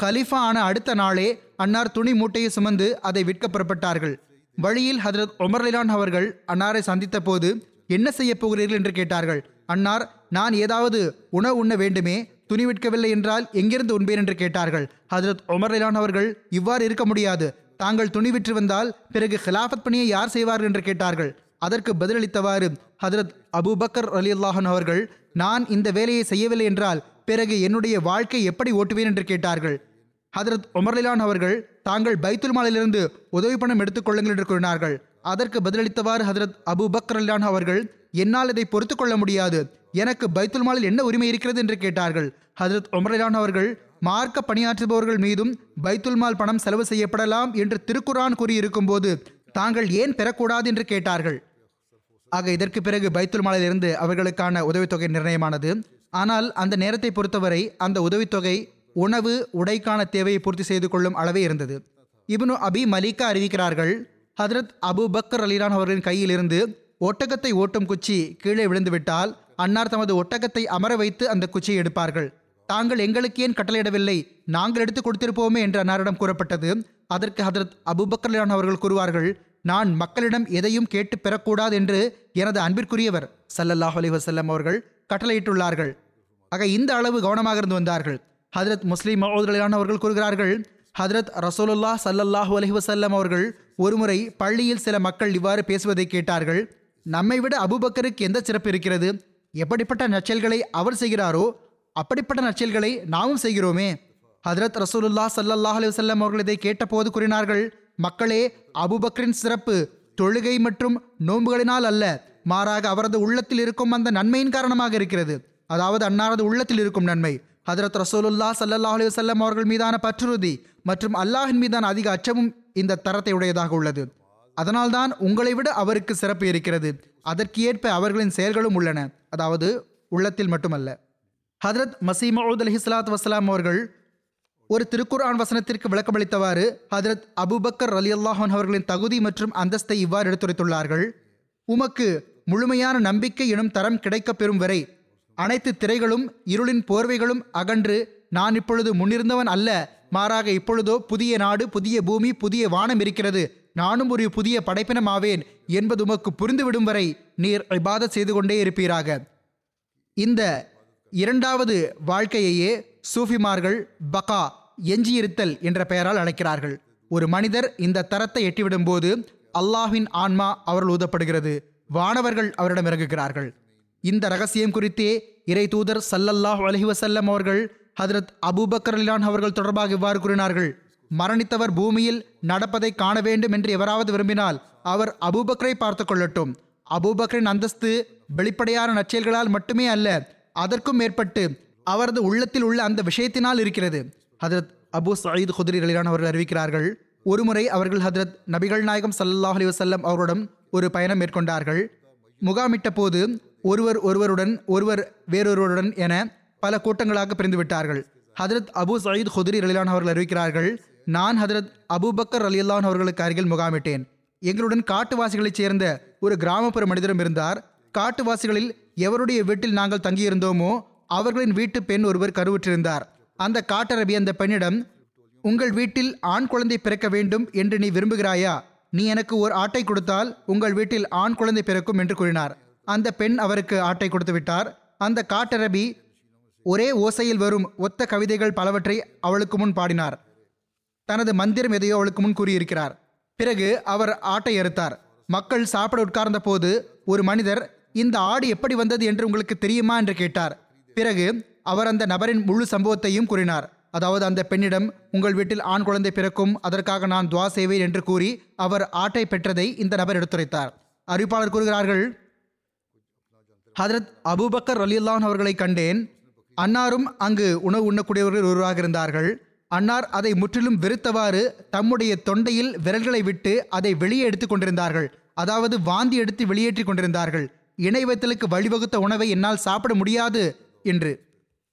ஹலீஃபா ஆன அடுத்த நாளே அன்னார் துணி மூட்டையை சுமந்து அதை விற்க புறப்பட்டார்கள். வழியில் ஹதரத் உமர்லிலான் அவர்கள் அன்னாரை சந்தித்த போது என்ன செய்ய போகிறீர்கள்? என்று கேட்டார்கள். அன்னார் நான் ஏதாவது உணவு உண்ண வேண்டுமே துணி விற்கவில்லை என்றால் எங்கிருந்து உண்பேன் என்று கேட்டார்கள். ஹஜரத் உமர் இலான் அவர்கள் இவ்வாறு இருக்க முடியாது. தாங்கள் துணி விற்று வந்தால் பிறகு ஹிலாஃபத் பணியை யார் செய்வார்கள் என்று கேட்டார்கள். அதற்கு பதிலளித்தவாறு ஹதரத் அபூபக்கர் அலி அல்லாஹன் அவர்கள் நான் இந்த வேலையை செய்யவில்லை என்றால் பிறகு என்னுடைய வாழ்க்கை எப்படி ஓட்டுவேன் என்று கேட்டார்கள். ஹதரத் உமர்லிலான் அவர்கள் தாங்கள் பைத்துல் மாலிலிருந்து உதவி பணம் எடுத்துக்கொள்ளுங்கள் என்று கூறினார்கள். அதற்கு பதிலளித்தவாறு ஹதரத் அபு பக்ர் அலிலான் அவர்கள் என்னால் இதை பொறுத்து கொள்ள முடியாது. எனக்கு பைத்துல் மாலில் என்ன உரிமை இருக்கிறது என்று கேட்டார்கள். ஹதரத் உமரான் அவர்கள் மார்க்க பணியாற்றுபவர்கள் மீதும் பைத்துல் மால் பணம் செலவு செய்யப்படலாம் என்று திருக்குரான் கூறியிருக்கும் போது தாங்கள் ஏன் பெறக்கூடாது என்று கேட்டார்கள். ஆக இதற்கு பிறகு பைத்துல் மாலிலிருந்து அவர்களுக்கான உதவித்தொகை நிர்ணயமானது. ஆனால் அந்த நேரத்தை பொறுத்தவரை அந்த உதவித்தொகை உணவு உடைக்கான தேவையை பூர்த்தி செய்து கொள்ளும் அளவே இருந்தது. இப்னு அபி மலிகா அறிவிக்கிறார்கள் ஹதரத் அபு பக்கர் அலிரான் அவர்களின் கையிலிருந்து ஒட்டகத்தை ஓட்டும் குச்சி கீழே விழுந்துவிட்டால் அன்னார் தமது ஒட்டகத்தை அமர வைத்து அந்த குச்சியை எடுப்பார்கள். தாங்கள் எங்களுக்கு ஏன் கட்டளையிடவில்லை? நாங்கள் எடுத்து கொடுத்திருப்போமே என்று அன்னாரிடம் கூறப்பட்டது. அதற்கு ஹதரத் அபுபக்கர்லான் அவர்கள் கூறுவார்கள் நான் மக்களிடம் எதையும் கேட்டு பெறக்கூடாது என்று எனது அன்பிற்குரியவர் சல்லல்லாஹ் அலி வசல்லம் அவர்கள் கட்டளையிட்டுள்ளார்கள். ஆக இந்த அளவு கவனமாக இருந்து வந்தார்கள். ஹதரத் முஸ்லீம் மௌதலான் அவர்கள் கூறுகிறார்கள் ஹதரத் ரசோலுல்லா சல்லல்லாஹூ அலி வசல்லம் அவர்கள் ஒருமுறை பள்ளியில் சில மக்கள் இவ்வாறு பேசுவதை கேட்டார்கள். நம்மை விட அபுபக்கருக்கு எந்த சிறப்பு இருக்கிறது? எப்படிப்பட்ட நச்செயல்களை அவர் செய்கிறாரோ அப்படிப்பட்ட நச்சல்களை நாமும் செய்கிறோமே. ஹதரத் ரசூலுல்லா சல்லல்லாஹ் அலி வல்லம் அவர்கள் இதை கேட்டபோது கூறினார்கள் மக்களே அபுபக்ரின் சிறப்பு தொழுகை மற்றும் நோன்புகளினால் அல்ல மாறாக அவரது உள்ளத்தில் இருக்கும் அந்த நன்மையின் காரணமாக இருக்கிறது. அதாவது அன்னாரது உள்ளத்தில் இருக்கும் நன்மை. ஹதரத் ரசூலுல்லா சல்லல்லாஹ் அலி வல்லம் அவர்கள் மீதான பற்றுறுதி மற்றும் அல்லாஹின் மீதான அதிக அச்சமும் இந்த தரத்தை உடையதாக உள்ளது. அதனால்தான் உங்களை விட அவருக்கு சிறப்பு இருக்கிறது. அதற்கு ஏற்ப அவர்களின் செயல்களும் உள்ளன. அதாவது உள்ளத்தில் மட்டுமல்ல. ஹதரத் மசீமவுத் அலி சலாத் வசலாம் அவர்கள் ஒரு திருக்குர்ஆன் வசனத்திற்கு விளக்கமளித்தவாறு ஹதரத் அபுபக்கர் அலி அல்லாஹன் அவர்களின் தகுதி மற்றும் அந்தஸ்தை இவ்வாறு எடுத்துரைத்துள்ளார்கள். உமக்கு முழுமையான நம்பிக்கை எனும் தரம் கிடைக்கப் பெறும் வரை அனைத்து திரைகளும் இருளின் போர்வைகளும் அகன்று நான் இப்பொழுது முன்னிருந்தவன் அல்ல மாறாக இப்பொழுதோ புதிய நாடு புதிய பூமி புதிய வானம் இருக்கிறது. நானும் ஒரு புதிய படைப்பினமாவேன். என்பது உமக்கு புரிந்துவிடும் வரை நீர் இபாதத் செய்து கொண்டே இருப்பீராக. இந்த இரண்டாவது வாழ்க்கையையே சூஃபிமார்கள் பகா எஞ்சியிருத்தல் என்ற பெயரால் அழைக்கிறார்கள். ஒரு மனிதர் இந்த தரத்தை எட்டிவிடும் போது அல்லாஹின் ஆன்மா அவர்கள் ஊதப்படுகிறது. வானவர்கள் அவரிடம் இறங்குகிறார்கள். இந்த ரகசியம் குறித்தே இறை தூதர் சல்லல்லாஹ் அலஹி வசல்லம் அவர்கள் ஹதரத் அபூபக்கர் அலிலான் அவர்கள் தொடர்பாக இவ்வாறு கூறினார்கள். மரணித்தவர் பூமியில் நடப்பதை காண வேண்டும் என்று எவராவது விரும்பினால் அவர் அபூபக்கரை பார்த்து கொள்ளட்டும். அபூபக்கரின் அந்தஸ்து வெளிப்படையான நற்செயல்களால் மட்டுமே அல்ல அதற்கும் மேற்பட்டு அவரது உள்ளத்தில் உள்ள அந்த விஷயத்தினால் இருக்கிறது. ஹதரத் அபு சயீத் குதிரி அலிலான் அவர்கள் அறிவிக்கிறார்கள் ஒருமுறை அவர்கள் ஹதரத் நபிகள் நாயகம் சல்லாஹ் அலி வசல்லம் அவருடன் ஒரு பயணம் மேற்கொண்டார்கள். முகாமிட்ட போது ஒருவர் ஒருவருடன் ஒருவர் வேறொருவருடன் என பல கூட்டங்களாக பிரிந்து விட்டார்கள் ஹதரத் அபு சயீத் ஹுதிரி ரலிலான் அவர்கள் அறிவிக்கிறார்கள் நான் ஹதரத் அபுபக்கர் அலியல்லான் அவர்களுக்கு அருகில் முகாமிட்டேன். எங்களுடன் காட்டுவாசிகளைச் சேர்ந்த ஒரு கிராமப்புற மனிதரும் இருந்தார். காட்டுவாசிகளில் எவருடைய வீட்டில் நாங்கள் தங்கியிருந்தோமோ அவர்களின் வீட்டு பெண் ஒருவர் கருவுற்றிருந்தார். அந்த காட்டரபி அந்த பெண்ணிடம் உங்கள் வீட்டில் ஆண் குழந்தை பிறக்க வேண்டும் என்று நீ விரும்புகிறாயா? நீ எனக்கு ஒரு ஆட்டை கொடுத்தால் உங்கள் வீட்டில் ஆண் குழந்தை பிறக்கும் என்று கூறினார். அந்த பெண் அவருக்கு ஆட்டை கொடுத்து விட்டார். அந்த காட்டரபி ஒரே ஓசையில் வரும் ஒத்த கவிதைகள் பலவற்றை அவளுக்கு முன் பாடினார். தனது மந்திரம் எதையோ அவளுக்கு முன் கூறியிருக்கிறார். பிறகு அவர் ஆட்டை அறுத்தார். மக்கள் சாப்பிட உட்கார்ந்த போது ஒரு மனிதர் இந்த ஆடு எப்படி வந்தது என்று உங்களுக்கு தெரியுமா? என்று கேட்டார். பிறகு அவர் அந்த நபரின் முழு சம்பவத்தையும் கூறினார். அதாவது அந்த பெண்ணிடம் உங்கள் வீட்டில் ஆண் குழந்தை பிறக்கும் அதற்காக நான் துவா செய்வேன் என்று கூறி அவர் ஆட்டை பெற்றதை இந்த நபர் எடுத்துரைத்தார். அறிவிப்பாளர் கூறுகிறார்கள் ஹதரத் அபூபக்கர் அலியுல்லான் அவர்களை கண்டேன். அன்னாரும் அங்கு உணவு உண்ணக்கூடியவர்கள் ஒருவராக இருந்தார்கள். அன்னார் அதை முற்றிலும் வெறுத்தவாறு தம்முடைய தொண்டையில் விரல்களை விட்டு அதை வெளியே எடுத்துக் கொண்டிருந்தார்கள். அதாவது வாந்தி எடுத்து வெளியேற்றி கொண்டிருந்தார்கள். இணை வைத்தலுக்கு வழிவகுத்த உணவை என்னால் சாப்பிட முடியாது என்று.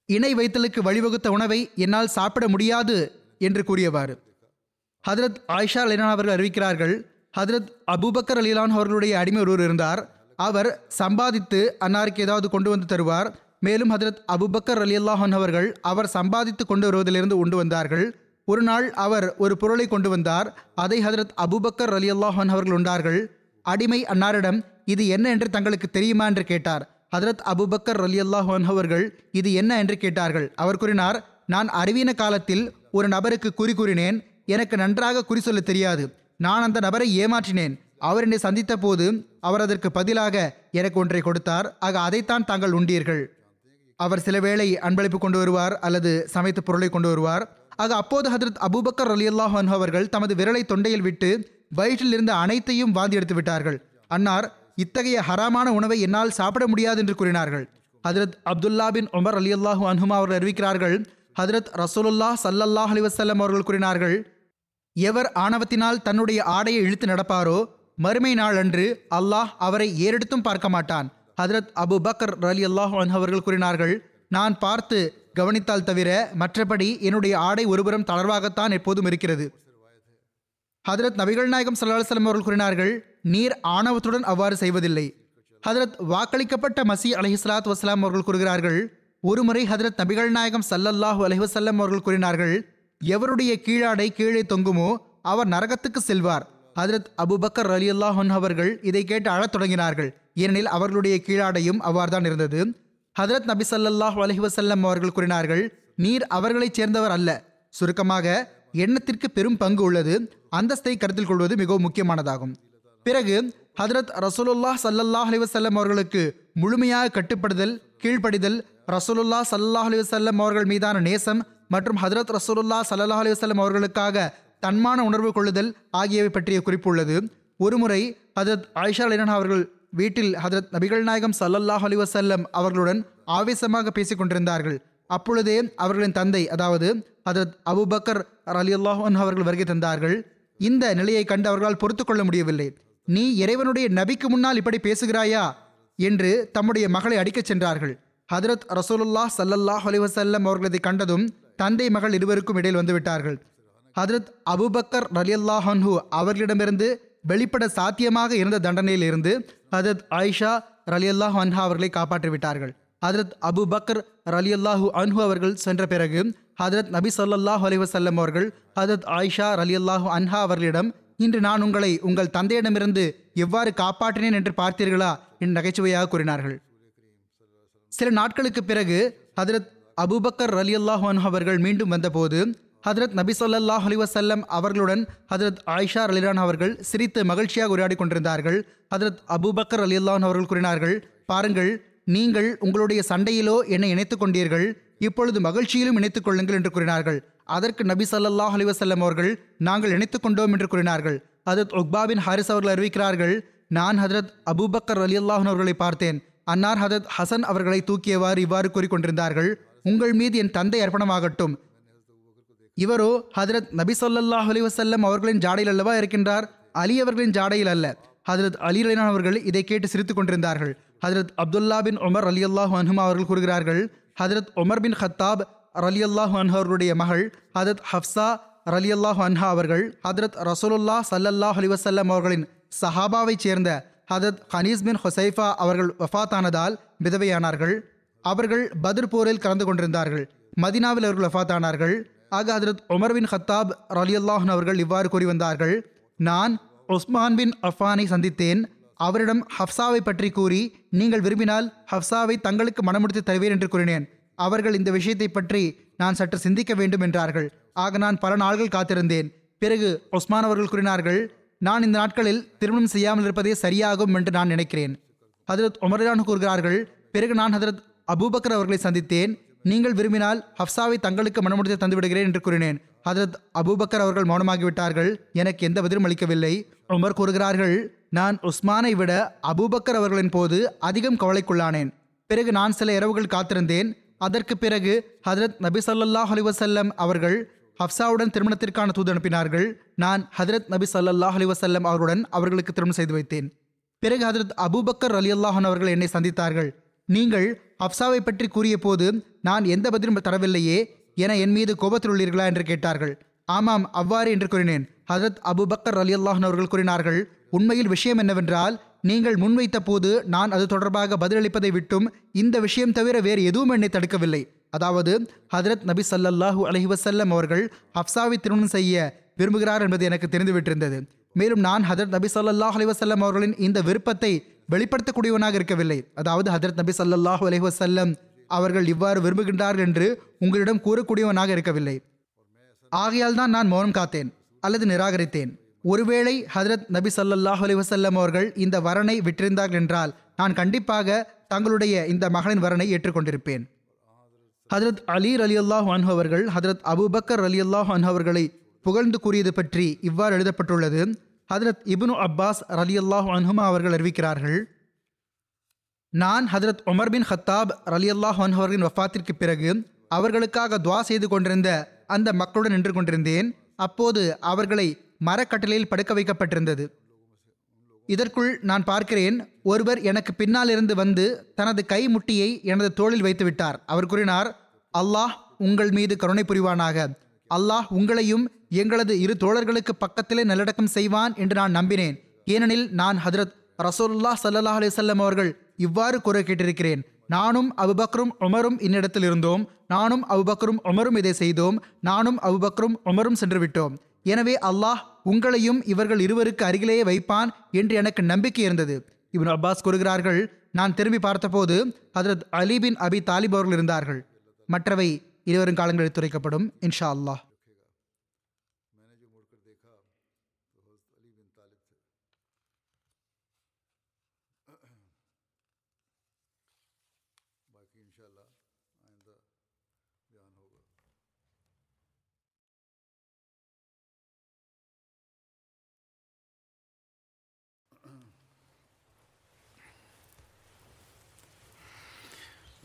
இணை வைத்தலுக்கு வழிவகுத்த உணவை என்னால் சாப்பிட முடியாது என்று கூறியவாறு. ஹதரத் ஆயிஷா அலிலான் அவர்கள் அறிவிக்கிறார்கள் ஹதரத் அபூபக்கர் அலிலான் அவர்களுடைய அடிமை ஒருவர் இருந்தார். அவர் சம்பாதித்து அன்னாருக்கு ஏதாவது கொண்டு வந்து தருவார். மேலும் ஹதரத் அபுபக்கர் அலி அல்லாஹன் அவர்கள் அவர் சம்பாதித்து கொண்டு வருவதிலிருந்து உண்டு வந்தார்கள். ஒரு நாள் அவர் ஒரு பொருளை கொண்டு வந்தார். அதை ஹதரத் அபுபக்கர் அலி அல்லாஹன் அவர்கள் உண்டார்கள். அடிமை அன்னாரிடம் இது என்ன என்று தங்களுக்கு தெரியுமா? என்று கேட்டார். ஹதரத் அபுபக்கர் அலி அல்லாஹன் அவர்கள் இது என்ன? என்று கேட்டார்கள். அவர் கூறினார் நான் அறிவீன காலத்தில் ஒரு நபருக்கு குறி கூறினேன். எனக்கு நன்றாக குறி சொல்ல தெரியாது. நான் அந்த நபரை ஏமாற்றினேன். அவர் என்னை சந்தித்த போது அவர் அதற்கு பதிலாக எனக்கு ஒன்றை கொடுத்தார். ஆக அதைத்தான் தாங்கள் உண்டீர்கள். அவர் சில வேளை அன்பளிப்பு கொண்டு வருவார் அல்லது சமைத்த பொருளை கொண்டு வருவார். ஆக அப்போது ஹதரத் அபூபக்கர் அலி அல்லாஹ் அவர்கள் தமது விரலை தொண்டையில் விட்டு வயிற்றில் இருந்த அனைத்தையும் வாந்தி எடுத்து விட்டார்கள். அன்னார் இத்தகைய ஹராமான உணவை என்னால் சாப்பிட முடியாது என்று கூறினார்கள். ஹதரத் அப்துல்லா பின் உமர் அலி அல்லாஹு அன்ஹுமா அவர்கள் அறிவிக்கிறார்கள். ஹதரத் ரசூலுல்லா சல்லல்லாஹ் அலி வசல்லம் அவர்கள் கூறினார்கள் எவர் ஆணவத்தினால் தன்னுடைய ஆடையை இழுத்து நடப்பாரோ மறுமை நாள் அன்று அல்லாஹ் அவரை ஏறெடுத்தும் பார்க்க மாட்டான். ஹதரத் அபு பக்கர் ரலி அல்லாஹ் அவர்கள் கூறினார்கள் நான் பார்த்து கவனித்தால் தவிர மற்றபடி என்னுடைய ஆடை ஒருபுறம் தளர்வாகத்தான் எப்போதும் இருக்கிறது. ஹதரத் நபிகள் நாயகம் சல்லா அலுவலம் அவர்கள் கூறினார்கள் நீர் ஆணவத்துடன் அவ்வாறு செய்வதில்லை. ஹதரத் வாக்களிக்கப்பட்ட மசி அலஹிஸ்லாத் வஸ்லாம் அவர்கள் கூறுகிறார்கள் ஒருமுறை ஹதரத் நபிகள் நாயகம் சல்லல்லாஹு அலஹிவசல்லம் அவர்கள் கூறினார்கள் எவருடைய கீழாடை கீழே தொங்குமோ அவர் நரகத்துக்கு செல்வார். ஹதரத் அபுபக்கர் அலி அல்லாஹன் அவர்கள் இதை கேட்டு அழத் தொடங்கினார்கள். ஏனெனில் அவர்களுடைய கீழாடையும் அவ்வாறுதான் இருந்தது. ஹதரத் நபி சல்லாஹ் அலஹிவசல்லம் அவர்கள் கூறினார்கள் நீர் அவர்களைச் சேர்ந்தவர் அல்ல. சுருக்கமாக எண்ணத்திற்கு பெரும் பங்கு உள்ளது. அந்தஸ்தை கருத்தில் கொள்வது மிகவும் முக்கியமானதாகும். பிறகு ஹதரத் ரசூலுல்லாஹ் சல்லல்லாஹ் அலிவசல்லம் அவர்களுக்கு முழுமையாக கட்டுப்படுதல் கீழ்ப்படிதல் ரசூலுல்லா சல்லாஹ் அலிவசல்லம் அவர்கள் மீதான நேசம் மற்றும் ஹதரத் ரசூலுல்லா சல்லாஹ் அலிவசல்லம் அவர்களுக்காக தன்மான உணர்வு கொள்ளுதல் ஆகியவை பற்றிய குறிப்பு உள்ளது. ஒருமுறை ஹதரத் ஆயிஷா அலினா அவர்கள் வீட்டில் ஹதரத் நபிகள் நாயகம் சல்லல்லாஹ் அலி வசல்லம் அவர்களுடன் ஆவேசமாக பேசிக் கொண்டிருந்தார்கள். அப்பொழுதே அவர்களின் தந்தை அதாவது ஹதரத் அபுபக்கர் அலி அல்லாஹன் அவர்கள் வருகை தந்தார்கள். இந்த நிலையை கண்டு அவர்களால் பொறுத்து கொள்ள முடியவில்லை. நீ இறைவனுடைய நபிக்கு முன்னால் இப்படி பேசுகிறாயா? என்று தம்முடைய மகளை அடிக்கச் சென்றார்கள். ஹதரத் ரசூலுல்லாஹ் சல்லல்லாஹ் அலி வசல்லம் கண்டதும் தந்தை மகள் இருவருக்கும் இடையில் வந்துவிட்டார்கள் ஹதரத் அபுபக்கர் ரலியல்லாஹன்ஹு அவர்களிடமிருந்து வெளிப்பட சாத்தியமாக இருந்த தண்டனையில் இருந்து ஹதரத் ஆயிஷா ரலியல்லாஹு அன்ஹா அவர்களை காப்பாற்றிவிட்டார்கள் ஹதரத் அபு பக்கர் ரலியல்லாஹு அன்ஹு அவர்கள் சென்ற பிறகு ஹதரத் நபி ஸல்லல்லாஹு அலைஹி அவர்கள் ஹதரத் ஆயிஷா ரலியல்லாஹு அன்ஹா அவர்களிடம் இன்று நான் உங்களை உங்கள் தந்தையிடமிருந்து எவ்வாறு காப்பாற்றினேன் என்று பார்த்தீர்களா? என்று நகைச்சுவையாக கூறினார்கள். சில நாட்களுக்கு பிறகு ஹதரத் அபுபக்கர் ரலியல்லாஹு அன்ஹு அவர்கள் மீண்டும் வந்தபோது ஹதரத் நபி ஸல்லல்லாஹு அலிவசல்லம் அவர்களுடன் ஹதரத் ஆயிஷா அலிலான் அவர்கள் சிரித்து மகிழ்ச்சியாக உரையாடி கொண்டிருந்தார்கள். ஹதரத் அபூபக்கர் அலி அன்ஹு அவர்கள் கூறினார்கள் பாருங்கள் நீங்கள் உங்களுடைய சண்டையிலோ என்னை இணைத்துக் கொண்டீர்கள். இப்பொழுது மகிழ்ச்சியிலும் இணைத்துக் கொள்ளுங்கள் என்று கூறினார்கள். அதற்கு நபி சல்லாஹ் அலிவசல்லம் அவர்கள் நாங்கள் இணைத்துக் கொண்டோம் என்று கூறினார்கள். ஹதரத் உக்பாபின் ஹாரிஸ் அவர்கள் அறிவிக்கிறார்கள் நான் ஹதரத் அபூபக்கர் அல்லாஹன் அவர்களை பார்த்தேன். அன்னார் ஹதரத் ஹசன் அவர்களை தூக்கியவாறு இவ்வாறு கூறிக்கொண்டிருந்தார்கள் உங்கள் மீது என் தந்தை அர்ப்பணமாகட்டும். இவரோ ஹதரத் நபி ஸல்லல்லாஹு அலி வசல்லம் அவர்களின் ஜாடையில் அல்லவா இருக்கின்றார்? அலி அவர்களின் ஜாடையில் அல்ல. ஹதரத் அலி அலினான் அவர்கள் இதை கேட்டு சிரித்துக் கொண்டிருந்தார்கள். ஹதரத் அப்துல்லா பின் உமர் அலி அல்லாஹ் அன்ஹுமா அவர்கள் கூறுகிறார்கள் ஹதரத் உமர் பின் ஹத்தாப் ரலி அல்லாஹ் அன்ஹு அவர்களுடைய மகள் ஹதரத் ஹப்சா ரலி அல்லாஹ் அன்ஹா அவர்கள் ஹதரத் ரசூலுல்லா சல்லல்லாஹ் அலி வசல்லம் அவர்களின் சஹாபாவைச் சேர்ந்த ஹதரத் ஹனீஸ் பின் ஹொசைஃபா அவர்கள் வஃபாத்தானதால் விதவையானார்கள். அவர்கள் பத்ர் போரில் கலந்து கொண்டிருந்தார்கள். மதினாவில் அவர்கள் வஃபாத்தானார்கள் ஆக ஹதரத் உமர் பின் ஹத்தாப் ரலியல்லாஹன் அவர்கள் இவ்வாறு கூறி வந்தார்கள். நான் உஸ்மான் பின் அஃபானை சந்தித்தேன். அவரிடம் ஹப்சாவை பற்றி கூறி நீங்கள் விரும்பினால் ஹப்சாவை தங்களுக்கு மனமுடித்து தருவேன் என்று கூறினேன். அவர்கள் இந்த விஷயத்தை பற்றி நான் சற்று சிந்திக்க வேண்டும் என்றார்கள். ஆக நான் பல நாள்கள் காத்திருந்தேன். பிறகு உஸ்மான் அவர்கள் கூறினார்கள் நான் இந்த நாட்களில் திருமணம் செய்யாமல் இருப்பதே சரியாகும் என்று நான் நினைக்கிறேன். ஹதரத் உமரான் கூறுகிறார்கள் பிறகு நான் ஹதரத் அபூபக்கர் அவர்களை சந்தித்தேன். நீங்கள் விரும்பினால் ஹப்சாவை தங்களுக்கு மனமுடித்து தந்து விடுகிறேன் என்று கூறினேன். ஹதரத் அபூபக்கர் அவர்கள் மௌனமாகிவிட்டார்கள். எனக்கு எந்த பதிலும் அளிக்கவில்லை. உமர் கூறுகிறார்கள் நான் உஸ்மானை விட அபூபக்கர் அவர்களின் போது அதிகம் கவலைக்குள்ளானேன். பிறகு நான் சில இரவுகள் காத்திருந்தேன். அதற்கு பிறகு ஹதரத் நபி சல்லாஹ் அலிவசல்லம் அவர்கள் ஹப்சாவுடன் திருமணத்திற்கான தூது அனுப்பினார்கள். நான் ஹதரத் நபி சல்லாஹ் அலிவசல்லம் அவருடன் அவர்களுக்கு திருமணம் செய்து வைத்தேன். பிறகு ஹதரத் அபூபக்கர் ரலியல்லாஹன் அவர்கள் என்னை சந்தித்தார்கள். நீங்கள் அப்சாவை பற்றி கூறிய போது நான் எந்த பதிலும் தரவில்லையே என என் மீது கோபத்தில் உள்ளீர்களா? என்று கேட்டார்கள். ஆமாம் அவ்வாறு என்று கூறினேன். ஹதரத் அலி அல்லாஹன் அவர்கள் கூறினார்கள் உண்மையில் விஷயம் என்னவென்றால் நீங்கள் முன்வைத்த போது நான் அது தொடர்பாக பதிலளிப்பதை விட்டும் இந்த விஷயம் தவிர வேறு எதுவும் என்னை தடுக்கவில்லை. அதாவது ஹதரத் நபி ஸல்லல்லாஹு அலஹி வசல்லம் அவர்கள் ஹப்சாவை திருமணம் செய்ய விரும்புகிறார் என்பது எனக்கு தெரிந்துவிட்டிருந்தது. மேலும் நான் ஹதரத் நபி சல்லாஹ் அலி வசல்லம் அவர்களின் இந்த விருப்பத்தை வெளிப்படுத்தக்கூடியவனாக இருக்கவில்லை. அதாவது ஹதரத் நபி ஸல்லல்லாஹு அலஹி வசல்லம் அவர்கள் இவ்வாறு விரும்புகின்றார்கள் என்று உங்களிடம் கூறக்கூடியவனாக இருக்கவில்லை. ஆகையால் தான் நான் மௌனம் காத்தேன் அல்லது நிராகரித்தேன். ஒருவேளை ஹதரத் நபி சல்லாஹ் அலி வசல்லம் அவர்கள் இந்த வரனை விட்டிருந்தார்கள் என்றால் நான் கண்டிப்பாக தங்களுடைய இந்த மகளின் வரனை ஏற்றுக்கொண்டிருப்பேன். ஹதரத் அலி அலி அல்லாஹ் அன்ஹு அவர்கள் ஹதரத் அபூபக்கர் அலி அல்லாஹ் அன்ஹு அவர்களை புகழ்ந்து கூறியது பற்றி இவ்வாறு எழுதப்பட்டுள்ளது ஹதரத் இப்னு அப்பாஸ் ரலி அல்லாஹு அன்ஹுமா அவர்கள் அறிவிக்கிறார்கள் நான் ஹதரத் உமர் பின் ஹத்தாப் ரலி அல்லாஹ் அன்ஹு அவர்களின் பிறகு அவர்களுக்காக துவா செய்து கொண்டிருந்த அந்த மக்களுடன் நின்று கொண்டிருந்தேன். அப்போது அவர்களை மரக்கட்டளையில் படுக்க வைக்கப்பட்டிருந்தது. இதற்குள் நான் பார்க்கிறேன் ஒருவர் எனக்கு பின்னால் இருந்து வந்து தனது கை முட்டியை எனது தோளில் வைத்து விட்டார். அவர் கூறினார் அல்லாஹ் உங்கள் மீது கருணை புரிவானாக. அல்லாஹ் உங்களையும் எங்களது இரு தோழர்களுக்கு பக்கத்திலே நல்லடக்கம் செய்வான் என்று நான் நம்பினேன். ஏனெனில் நான் ஹதரத் ரசோல்லா சல்லா அலிசல்லம் அவர்கள் இவ்வாறு கூற கேட்டிருக்கிறேன். நானும் அபுபக்ரும் உமரும் இன்னிடத்தில் இருந்தோம். நானும் அபுபக்ரும் உமரும் இதை செய்தோம். நானும் அபுபக்ரும் உமரும் சென்று விட்டோம். எனவே அல்லாஹ் உங்களையும் இவர்கள் இருவருக்கு அருகிலேயே வைப்பான் என்று எனக்கு நம்பிக்கை இருந்தது. இவன் அப்பாஸ் கூறுகிறார்கள் நான் திரும்பி பார்த்தபோது ஹதரத் அலி பின் அபி தாலிப் அவர்கள் இருந்தார்கள். மற்றவை இருவரும் காலங்களில் துரைக்கப்படும் இன்ஷா அல்லாஹ்.